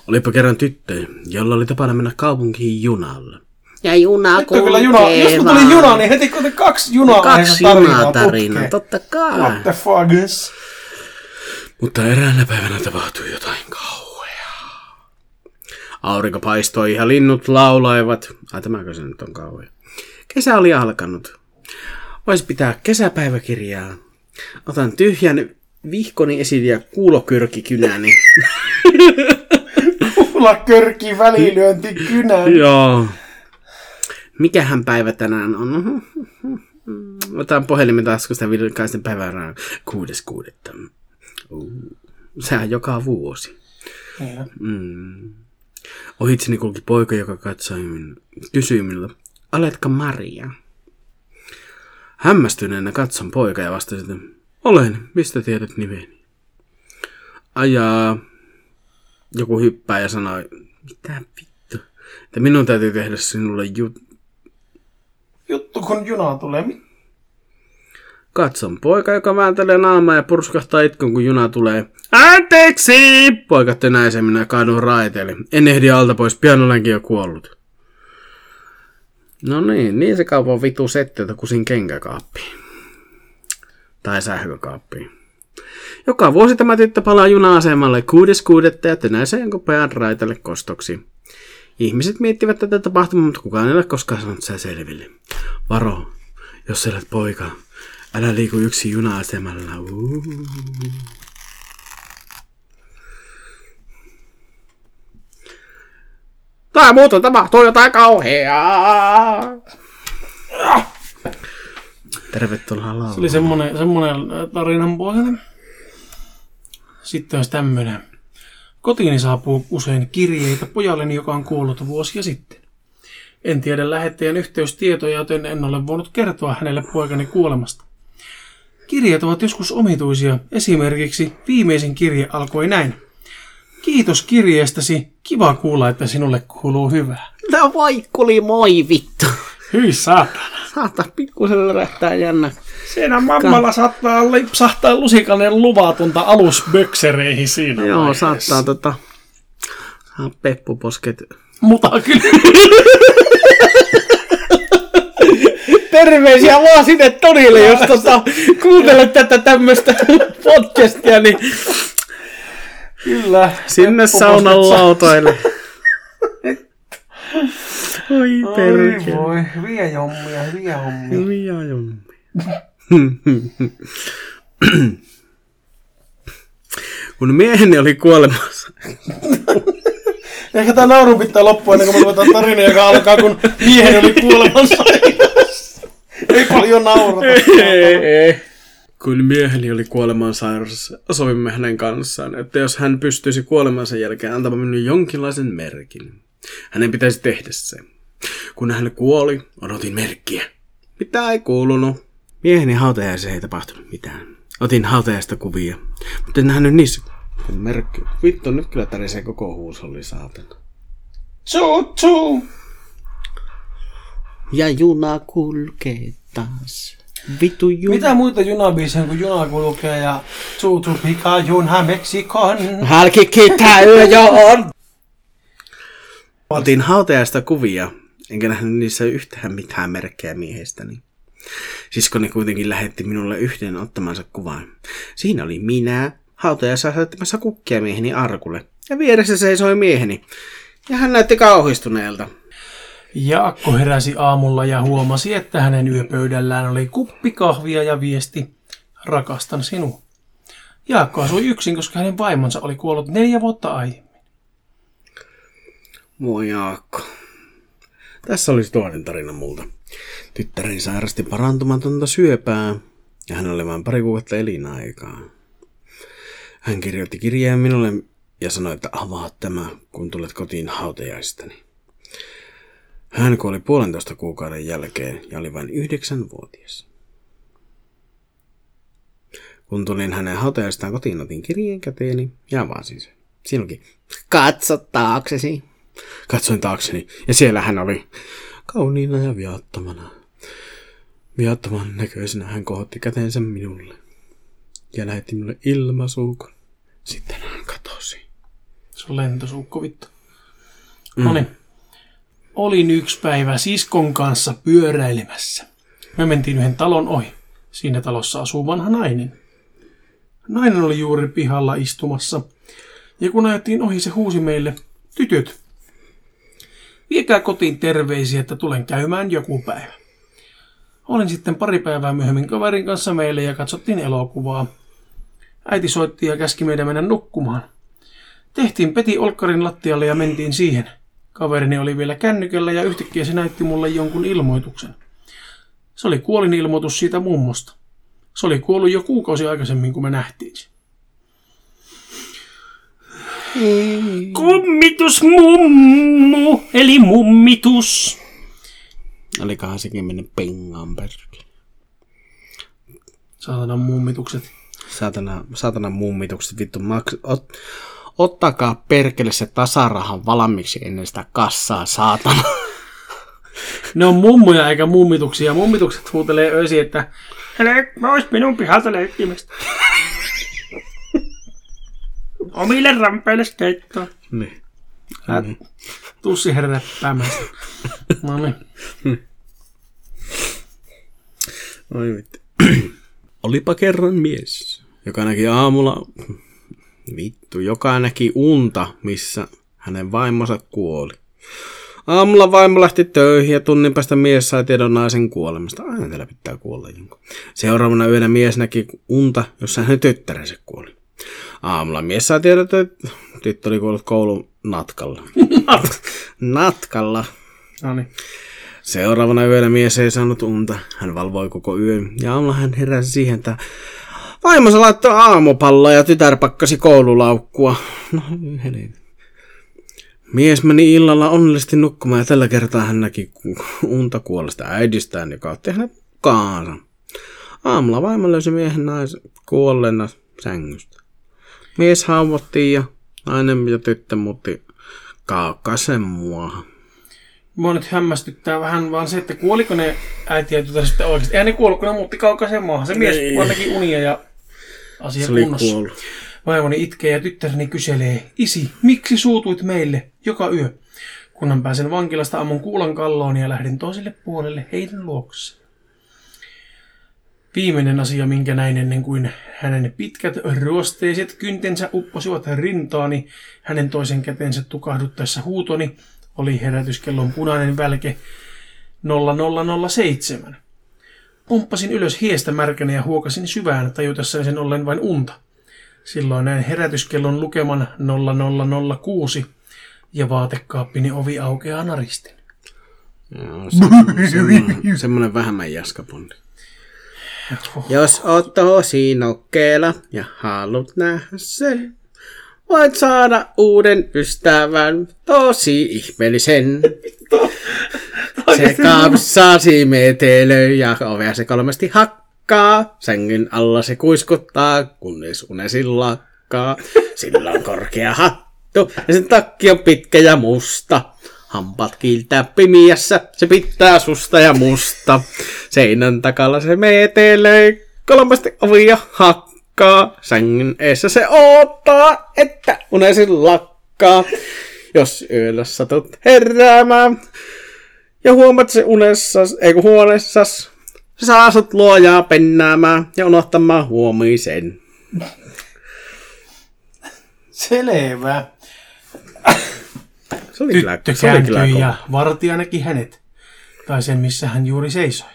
Olipa kerran tyttö, jolla oli tapana mennä kaupunkiin junalla. Ja juna Nyt on kyllä juna. Jos kun tuli juna, niin heti kun kaksi junaa Kaksi junaa tarinaa, totta kai. What the fuck is? Mutta eräänä päivänä tapahtui jotain kauheaa. Aurinko paistoi ja linnut laulaivat. Ai tämäkö se nyt on kauhea. Kesä oli alkanut. Voisi pitää kesäpäiväkirjaa. Otan tyhjän vihkoni esiin ja kuulokyrkikynäni. Kuulla körki välilyönti kynään. Joo. Mikähän päivä tänään on? Otan puhelimen taskusta vilkaisen päivän kuudes kuudetta. Sehän joka vuosi. Mm. Ohitseni kulki poika, joka katsoi min, kysyi minulta, oletko Maria? Hämmästyneenä katson poika ja vastasin, että olen, mistä tiedät nimeni? Ajaa. Joku hyppää ja sanoi, mitä vittu? Että minun täytyy tehdä sinulle jut... Juttu kun juna tulee. Mi- Katson poika, joka vääntelee naamaa ja purskahtaa itkun, kun juna tulee. Anteeksi! Poika tönäisee minä kaadun raiteelle. En ehdi alta pois, pian olenkin jo kuollut. No niin, niin se kaupan vitu että kusin kenkäkaappiin. Tai sähkökaappiin. Joka vuosi tämä tyttö palaa juna-asemalle kuudes kuudetta ja tönäisee jonkun pään raitalle kostoksi. Ihmiset miettivät tätä tapahtumaa, mutta kukaan ei ole koskaan sanonut sitä selville. Varo, jos olet poika, älä liiku yksi juna-asemalla. Uh. Tai muuta tapahtuu jotain kauheaa. Tervetuloa Se lauluun. oli semmonen, semmonen äh, tarinan pohjainen. Sitten olisi tämmönen. Kotiini saapuu usein kirjeitä pojalleni, joka on kuollut vuosia sitten. En tiedä lähettäjän yhteystietoja, joten en ole voinut kertoa hänelle poikani kuolemasta. Kirjeet ovat joskus omituisia. Esimerkiksi viimeisin kirje alkoi näin. Kiitos kirjeestäsi. Kiva kuulla, että sinulle kuuluu hyvää. No vaikkuli moi vittu. Hyi saatana. Saata pikkusen lärähtää jännä. Siinä mammalla saattaa lipsahtaa lusikanen luvatonta alusböksereihin siinä Joo, vaiheessa. saattaa tota... Saa peppuposket. Mutta kyllä. Terveisiä vaan sinne Tonille, jos tota, kuuntelet tätä tämmöstä podcastia, niin Kyllä. sinne saunan lautoille. Oi perkele. voi, hyviä jommia, hyviä hommia. Hyviä jommi. Kun mieheni oli kuolemassa. Ehkä tää nauru pitää loppua ennen kuin me ruvetaan tarina, joka alkaa, kun miehen oli kuolemansa. Ei paljon naurata. Kun mieheni oli kuolemansairas, sovimme hänen kanssaan, että jos hän pystyisi kuolemansa jälkeen antamaan minulle jonkinlaisen merkin, hänen pitäisi tehdä se. Kun hän kuoli, odotin merkkiä. Mitä ei kuulunut. Mieheni hautajaiseen ei tapahtunut mitään. Otin hautajaista kuvia, mutta en nähnyt niissä Merkki. Vittu, nyt kyllä tärisee koko huusholli saatana. Tsuu, tsuu. Ja juna kulkee taas. Vittu juna. Mitä muita junabiisejä kuin juna kulkee ja tsuu, pika, junha, Meksikon. Halki kita yö jo on. Otin hautajaista kuvia, enkä nähnyt niissä yhtään mitään merkkejä miehestäni. Siskoni kuitenkin lähetti minulle yhden ottamansa kuvan. Siinä oli minä, hautajaisessa asettamassa kukkia mieheni arkulle. Ja vieressä seisoi mieheni. Ja hän näytti kauhistuneelta. Jaakko heräsi aamulla ja huomasi, että hänen yöpöydällään oli kuppi kahvia ja viesti, rakastan sinua. Jaakko asui yksin, koska hänen vaimonsa oli kuollut neljä vuotta aiemmin. Moi Jaakko. Tässä olisi toinen tarina multa. Tyttäreni sairasti parantumatonta syöpää ja hän oli vain pari kuukautta elinaikaa. Hän kirjoitti kirjeen minulle ja sanoi, että avaa tämä, kun tulet kotiin hautajaistani. Hän kuoli puolentoista kuukauden jälkeen ja oli vain yhdeksänvuotias. Kun tulin hänen hautajaistaan kotiin, otin kirjeen käteeni ja avasin sen. Siinä luki, katso taaksesi. Katsoin taakseni ja siellä hän oli kauniina ja viattomana. Viattoman näköisenä hän kohotti käteensä minulle ja lähetti minulle ilmasuukon. Sitten hän katosi. Se on lentosuukko vittu. Mm. Noniin. Olin yksi päivä siskon kanssa pyöräilemässä. Me mentiin yhden talon ohi. Siinä talossa asuu vanha nainen. Nainen oli juuri pihalla istumassa. Ja kun ajettiin ohi, se huusi meille, tytöt, viekää kotiin terveisiä, että tulen käymään joku päivä. Olin sitten pari päivää myöhemmin kaverin kanssa meille ja katsottiin elokuvaa. Äiti soitti ja käski meidän mennä nukkumaan. Tehtiin peti olkkarin lattialle ja mentiin siihen. Kaverini oli vielä kännykällä ja yhtäkkiä se näytti mulle jonkun ilmoituksen. Se oli kuolin ilmoitus siitä mummosta. Se oli kuollut jo kuukausi aikaisemmin, kun me nähtiin se. Kummitusmummu, eli mummitus. Olikohan sekin mennyt pengaan perkele. Saatana mummitukset. Saatana, saatana mummitukset, vittu. Maks, ot, ottakaa perkele se tasarahan valmiiksi ennen sitä kassaa, saatana. Ne on mummoja eikä mummituksia. Mummitukset huutelee öisin, että Hele, mä ois minun pihalta leikkimästä. Omille rampeille keittoa. niin. Ät, tuu siihen räppäämään. No niin. Oi vittu. Olipa kerran mies, joka näki aamulla, vittu, joka näki unta, missä hänen vaimonsa kuoli. Aamulla vaimo lähti töihin ja tunnin päästä mies sai tiedon naisen kuolemasta. Aina teillä pitää kuolla jonkun. Seuraavana yönä mies näki unta, jossa hänen tyttärensä kuoli. Aamulla mies sai tiedon, että tyttö oli kuollut koulun natkalla. natkalla. No niin. Seuraavana yönä mies ei saanut unta. Hän valvoi koko yön ja aamulla hän heräsi siihen, että vaimonsa laittoi aamupalloa ja tytär pakkasi koululaukkua. No helin. Mies meni illalla onnellisesti nukkumaan ja tällä kertaa hän näki unta kuolesta äidistään, joka otti hänet mukaansa. Aamulla vaimo löysi miehen naisen kuolleena sängystä. Mies haavoittiin ja nainen ja tyttö muutti kaukaisen muuahan. Mua nyt hämmästyttää vähän vaan se, että kuoliko ne äiti ja tytär sitten oikeasti. Eihän ne kuollut, kun ne muutti kaukaiseen maahan. Se mies vaan näki unia ja asia Se oli kunnossa. kuollut. Vaimoni itkee ja tyttäreni kyselee, isi, miksi suutuit meille joka yö? Kunhan pääsen vankilasta ammun kuulan kalloon ja lähdin toiselle puolelle heidän luokseen. Viimeinen asia, minkä näin ennen kuin hänen pitkät ruosteiset kyntensä upposivat rintaani, hänen toisen kätensä tukahduttaessa huutoni, oli herätyskellon punainen välke 0007. Pumppasin ylös hiestä märkänä ja huokasin syvään tajutessani sen ollen vain unta. Silloin näin herätyskellon lukeman 0006 ja vaatekaappini ovi aukeaa naristen. Joo, semmoinen, semmoinen, semmoinen vähemmän jaskapondi. Jos oot tosi nokkela ja haluat nähdä sen, voit saada uuden ystävän, tosi ihmeellisen. Se kapsasi metelöi ja ovea se kolmesti hakkaa. Sängyn alla se kuiskuttaa, kunnes unesi lakkaa. Sillä on korkea hattu ja sen takki on pitkä ja musta. Hampaat kiiltää pimiässä, se pitää susta ja musta. Seinän takalla se meetelee, kolmasti ovia hakkaa. Sängyn eessä se odottaa, että unesi lakkaa. Jos yöllä satut heräämään ja huomaat se unessas, ei kun huoneessas, se saa sut luojaa pennäämään ja unohtamaan huomisen. Selvä. Se oli kyllä, Tyttö se oli kyllä kääntyi kova. ja vartija näki hänet. Tai sen, missä hän juuri seisoi.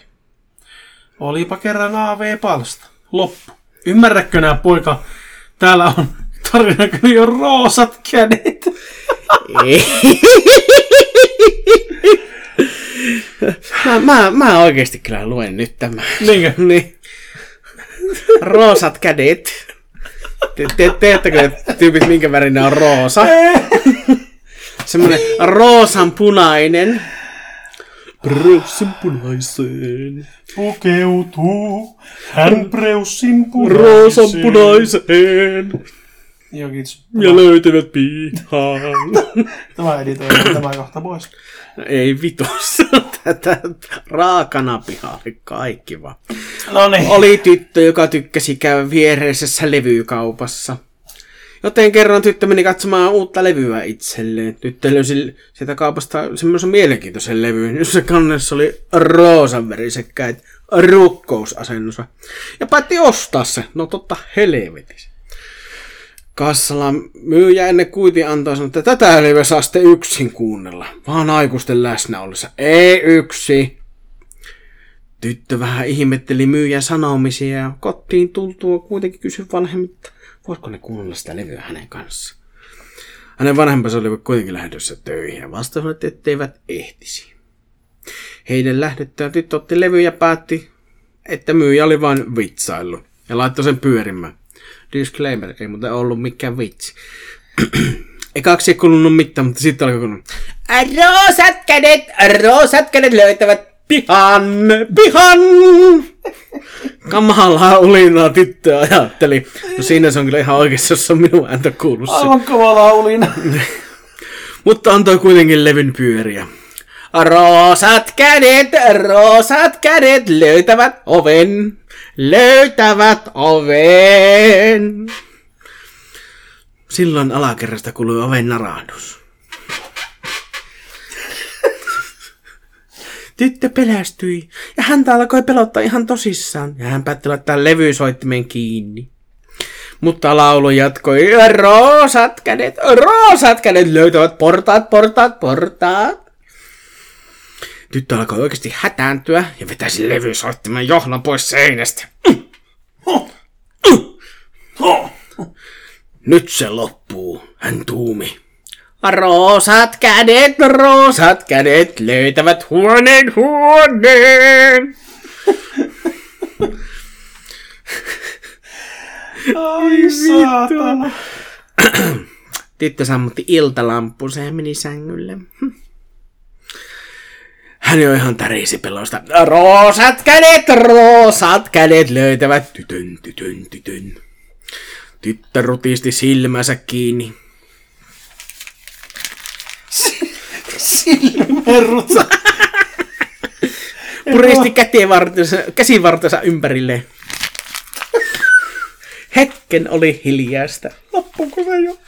Olipa kerran AV-palsta. Loppu. Ymmärrätkö nää poika? Täällä on tarina on roosat kädet. Mä, mä, mä oikeesti kyllä luen nyt tämän. Niinkö? niin. Roosat kädet. Te, te, teettekö tyypit minkä värinen on roosa? Semmoinen roosan punainen. Roosan punaiseen. Pukeutuu hän preussin Roosan punaiseen. Joo, kiitos. Ja löytävät pihan. Tämä editoidaan tämä kohta pois. Ei vitussa. Tätä raakana piha oli kaikki vaan. No niin. Oli tyttö, joka tykkäsi käydä viereisessä levykaupassa. Joten kerran tyttö meni katsomaan uutta levyä itselleen. Tyttö löysi sieltä kaupasta semmoisen mielenkiintoisen levyyn, jossa kannessa oli roosanverisekkäät rukkousasennossa. Ja päätti ostaa se. No totta helvetis. Kassalla myyjä ennen kuitin antoi sanoa, että tätä levyä saa sitten yksin kuunnella. Vaan aikuisten läsnä ollessa. Ei yksi. Tyttö vähän ihmetteli myyjän sanomisia ja kotiin tultua kuitenkin kysyi vanhemmilta, voisiko ne kuunnella sitä levyä hänen kanssaan. Hänen vanhempansa olivat kuitenkin lähdössä töihin ja vastasivat, etteivät ehtisi. Heidän lähdettyään tyttö otti levyä ja päätti, että myyjä oli vain vitsaillut ja laittoi sen pyörimään. Disclaimer, ei muuten ollut mikään vitsi. Ekaksi ei kuulunut mitään, mutta sitten alkoi kuulunut. Roosat kädet, roosat kädet löytävät pihan, pihan. Kamalaa ulinaa tyttö ajatteli. No siinä se on kyllä ihan oikeassa, jos on minun ääntä kuullut. Aivan kova laulina. Mutta antoi kuitenkin levyn pyöriä. Roosat kädet, roosat kädet löytävät oven, löytävät oven. Silloin alakerrasta kuului oven narahdus. Tyttö pelästyi ja häntä alkoi pelottaa ihan tosissaan ja hän päätti laittaa levysoittimen kiinni. Mutta laulu jatkoi, roosat kädet, roosat kädet löytävät portaat, portaat, portaat. Tyttö alkoi oikeasti hätääntyä ja vetäisi levysoittimen johlan pois seinästä. Nyt se loppuu, hän tuumi. Roosat kädet, roosat kädet löytävät huoneen huoneen. Ai saatana. Tyttö sammutti iltalampunsa ja meni sängylle. Hän jo ihan tärisi pelosta. Roosat kädet, roosat kädet löytävät tytön, tytön, tytön. Tyttö rutisti silmänsä kiinni. Silmerruta. Puristi käsivartensa, käsivartensa ympärilleen. Hetken oli hiljaista. Loppuuko se jo?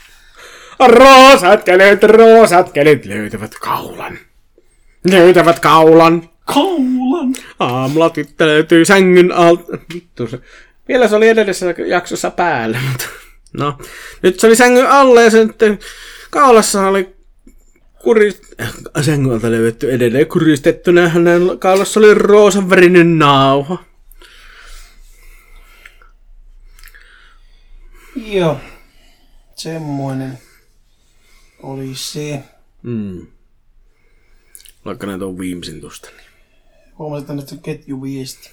Roosat kädet, roosat kädet löytävät kaulan. Löytävät kaulan. Kaulan. Aamulla tyttö löytyy sängyn alta. Vittu se. Vielä se oli edellisessä jaksossa päällä, mutta... No, nyt se oli sängyn alla ja sitten kaulassa oli kurist... sängyn alta löydetty edelleen kuristettuna hänen kaulassa oli roosan värinen nauha. Joo. Semmoinen oli se. Mm. Vaikka näitä on viimeisin tuosta. Niin. Huomasin, että nyt on ketjuviesti.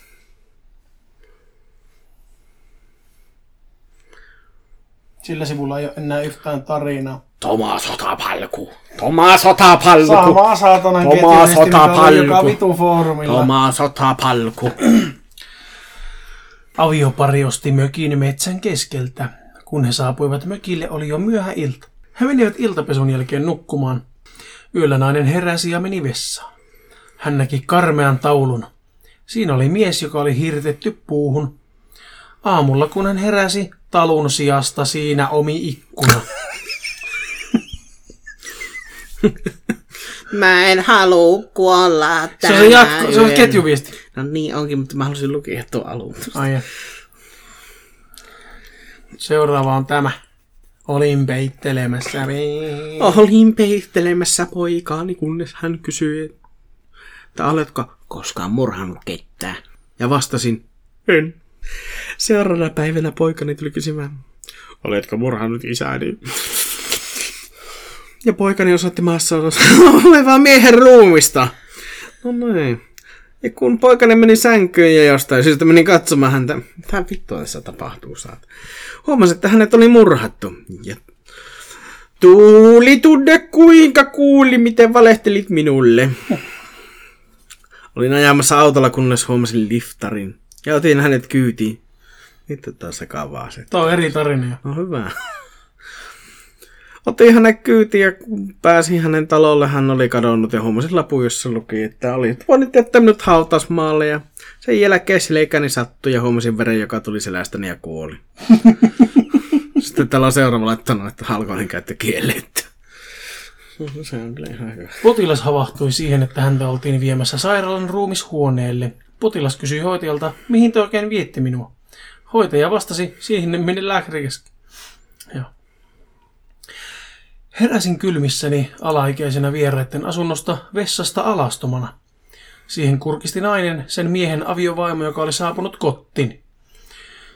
Sillä sivulla ei ole enää yhtään tarinaa. Toma sotapalku. Toma sotapalku. Samaa saatanan Toma sotapalku. joka vitu foorumilla. Toma sotapalku. Aviopari osti mökin metsän keskeltä. Kun he saapuivat mökille, oli jo myöhä ilta. He menivät iltapesun jälkeen nukkumaan. Yöllä nainen heräsi ja meni vessaan. Hän näki karmean taulun. Siinä oli mies, joka oli hirtetty puuhun. Aamulla, kun hän heräsi, talun sijasta siinä omi ikkuna. Mä en halua kuolla Se on se, jatko, se on ketjuviesti. No niin onkin, mutta mä halusin lukea tuo alun. Ai ja. Seuraava on tämä. Olin peittelemässä. Olin peittelemässä poikaani, kunnes hän kysyi, että oletko koskaan murhannut ketään? Ja vastasin, en. Seuraavana päivänä poikani tuli kysymään, oletko murhannut isäni? Ja poikani osoitti maassa olevaa miehen ruumista. No niin. Ja kun poikani meni sänkyyn ja jostain syystä meni katsomaan häntä, mitä vittua tässä tapahtuu, saat. Huomasin, että hänet oli murhattu. Ja Tuuli tunne kuinka kuuli, miten valehtelit minulle. Olin ajamassa autolla, kunnes huomasin liftarin. Ja otin hänet kyytiin. Nyt on taas sekavaa se. Tämä on eri tarina. No hyvä. Otin hänet kyytiin ja kun pääsin hänen talolle, hän oli kadonnut ja huomasin lapun, jossa luki, että oli voinut jättää minut hautausmaalle ja sen jälkeen leikäni sattui ja huomasin veren, joka tuli selästäni ja kuoli. Sitten täällä on seuraava laittanut, että alkoholin käyttö kielletty. Se on kyllä ihan hyvä. Potilas havahtui siihen, että häntä oltiin viemässä sairaalan ruumishuoneelle. Potilas kysyi hoitajalta, mihin te oikein vietti minua. Hoitaja vastasi, siihen minne lääkäri käski. Joo. Heräsin kylmissäni alaikäisenä vieraiden asunnosta vessasta alastomana. Siihen kurkisti nainen, sen miehen aviovaimo, joka oli saapunut kottiin.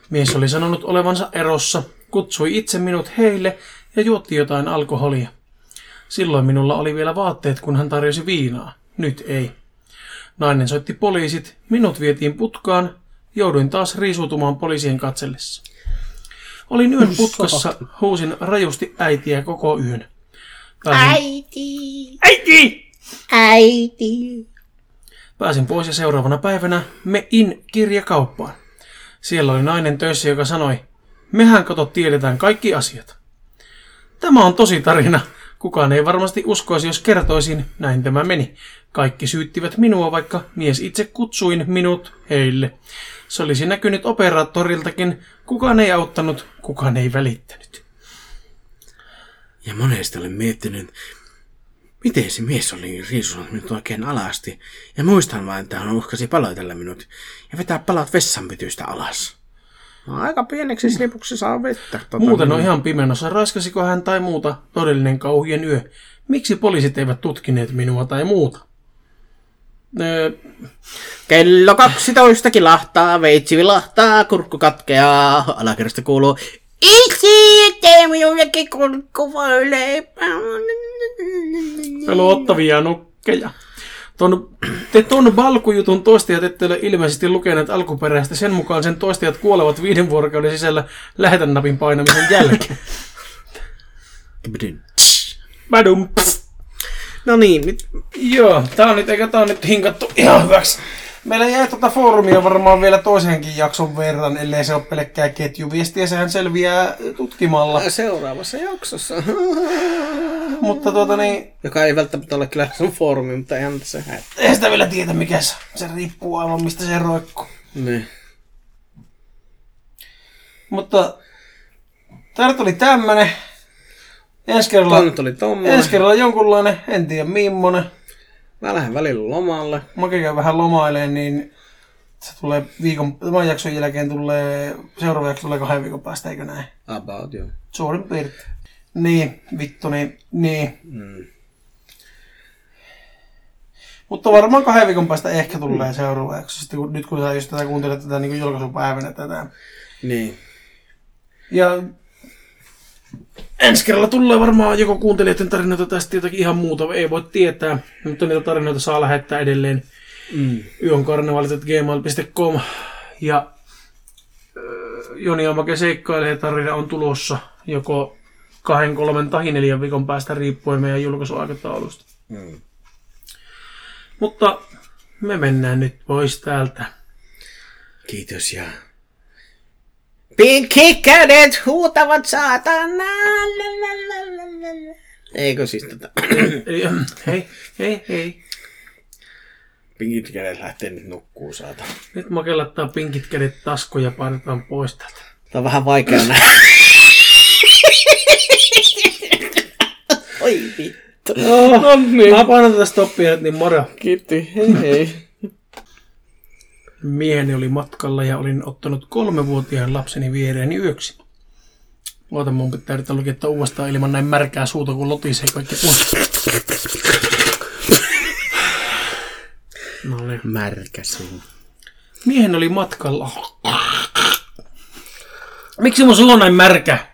Mies oli sanonut olevansa erossa, kutsui itse minut heille ja juotti jotain alkoholia. Silloin minulla oli vielä vaatteet, kun hän tarjosi viinaa. Nyt ei. Nainen soitti poliisit, minut vietiin putkaan, jouduin taas riisuutumaan poliisien katsellessa. Olin yön putkassa, huusin rajusti äitiä koko yön. Pääsin, Äiti, äiti! äiti. Pääsin pois ja seuraavana päivänä me in kirjakauppaan. Siellä oli nainen töissä, joka sanoi, mehän kato tiedetään kaikki asiat. Tämä on tosi tarina. Kukaan ei varmasti uskoisi, jos kertoisin, näin tämä meni. Kaikki syyttivät minua, vaikka mies itse kutsuin minut heille. Se olisi näkynyt operaattoriltakin. Kukaan ei auttanut, kukaan ei välittänyt. Ja monesti olen miettinyt, miten se mies oli riisunut minut oikein alasti. Ja muistan vain, että hän uhkasi paloitella minut ja vetää palat vessanpytystä alas. No, aika pieneksi slipuksi saa vettä. Tota, Muuten on ihan pimenossa. Raiskasiko hän tai muuta todellinen kauhien yö? Miksi poliisit eivät tutkineet minua tai muuta? Kello 12 kilahtaa, veitsi vilahtaa, kurkku katkeaa, alakerrasta kuuluu Itse tee minullekin kurkku voi leipää. pelottavia nukkeja. Ton, te ton balkujutun toistajat ette ole ilmeisesti lukeneet alkuperäistä. Sen mukaan sen toistajat kuolevat viiden vuorokauden sisällä lähetän napin painamisen jälkeen. Badum. No niin, nyt Joo, tää on nyt, eikä tää on nyt hinkattu ihan hyväksi. Meillä jäi tuota foorumia varmaan vielä toisenkin jakson verran, ellei se ole pelkkää ketjuviestiä. Sehän selviää tutkimalla. seuraavassa jaksossa. Mutta tuota niin, Joka ei välttämättä ole kyllä sun foorumi, mutta ei anta se häitä. ei sitä vielä tiedä mikä se. Se riippuu aivan mistä se roikkuu. Niin. Mutta tää nyt oli tämmönen. Ensi kerralla, Tuo nyt oli tommonen. ensi kerralla jonkunlainen, en tiedä millainen. Mä lähden välillä lomalle. Mä käyn vähän lomailemaan, niin se tulee viikon, tämän jakson jälkeen tulee, seuraava jakso tulee kahden viikon päästä, eikö näin? About, joo. Suurin piirtein. Niin, vittu, niin, niin. Mm. Mutta varmaan kahden viikon päästä ehkä tulee seuraava jakso, sitten kun, nyt kun sä just tätä kuuntelet tätä niin julkaisupäivänä tätä. Niin. Ja ensi kerralla tulee varmaan joko kuuntelijoiden tarinoita tästä jotakin ihan muuta, ei voi tietää, mutta niitä tarinoita saa lähettää edelleen Mm. yonkarnevalit.gmail.com ja äh, Joni Amake seikkailee tarina on tulossa joko kahden, kolmen tai neljän viikon päästä riippuen meidän julkaisuaikataulusta. Mm. Mutta me mennään nyt pois täältä. Kiitos ja Pinkki kädet huutavat saatanaa. Lalalala. Eikö siis tota... Eli, hei, hei, hei. Pinkit kädet lähtee nyt nukkuu saata. Nyt makellattaa pinkit kädet taskuun ja painetaan pois täältä. Tämä on vähän vaikea nähdä. Oi vittu. No niin. Mä painan tätä stoppia nyt, niin moro. Kiitti, hei hei. Mieheni oli matkalla ja olin ottanut kolmevuotiaan lapseni viereeni yöksi. Oota, mun pitää yrittää lukittaa uudestaan ilman näin märkää suuta, kun lotisee kaikki pois. No niin. Märkäsin. Miehen oli matkalla. Miksi mun suu on näin märkä?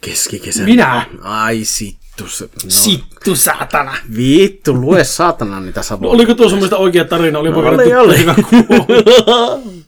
Keskikesä. Minä? Ai sittu. Se, no. Sittu saatana. Vittu, lue saatana niitä No, savoja. oliko tuo semmoista oikea tarina? Oli oli, oli. hyvä kuulla.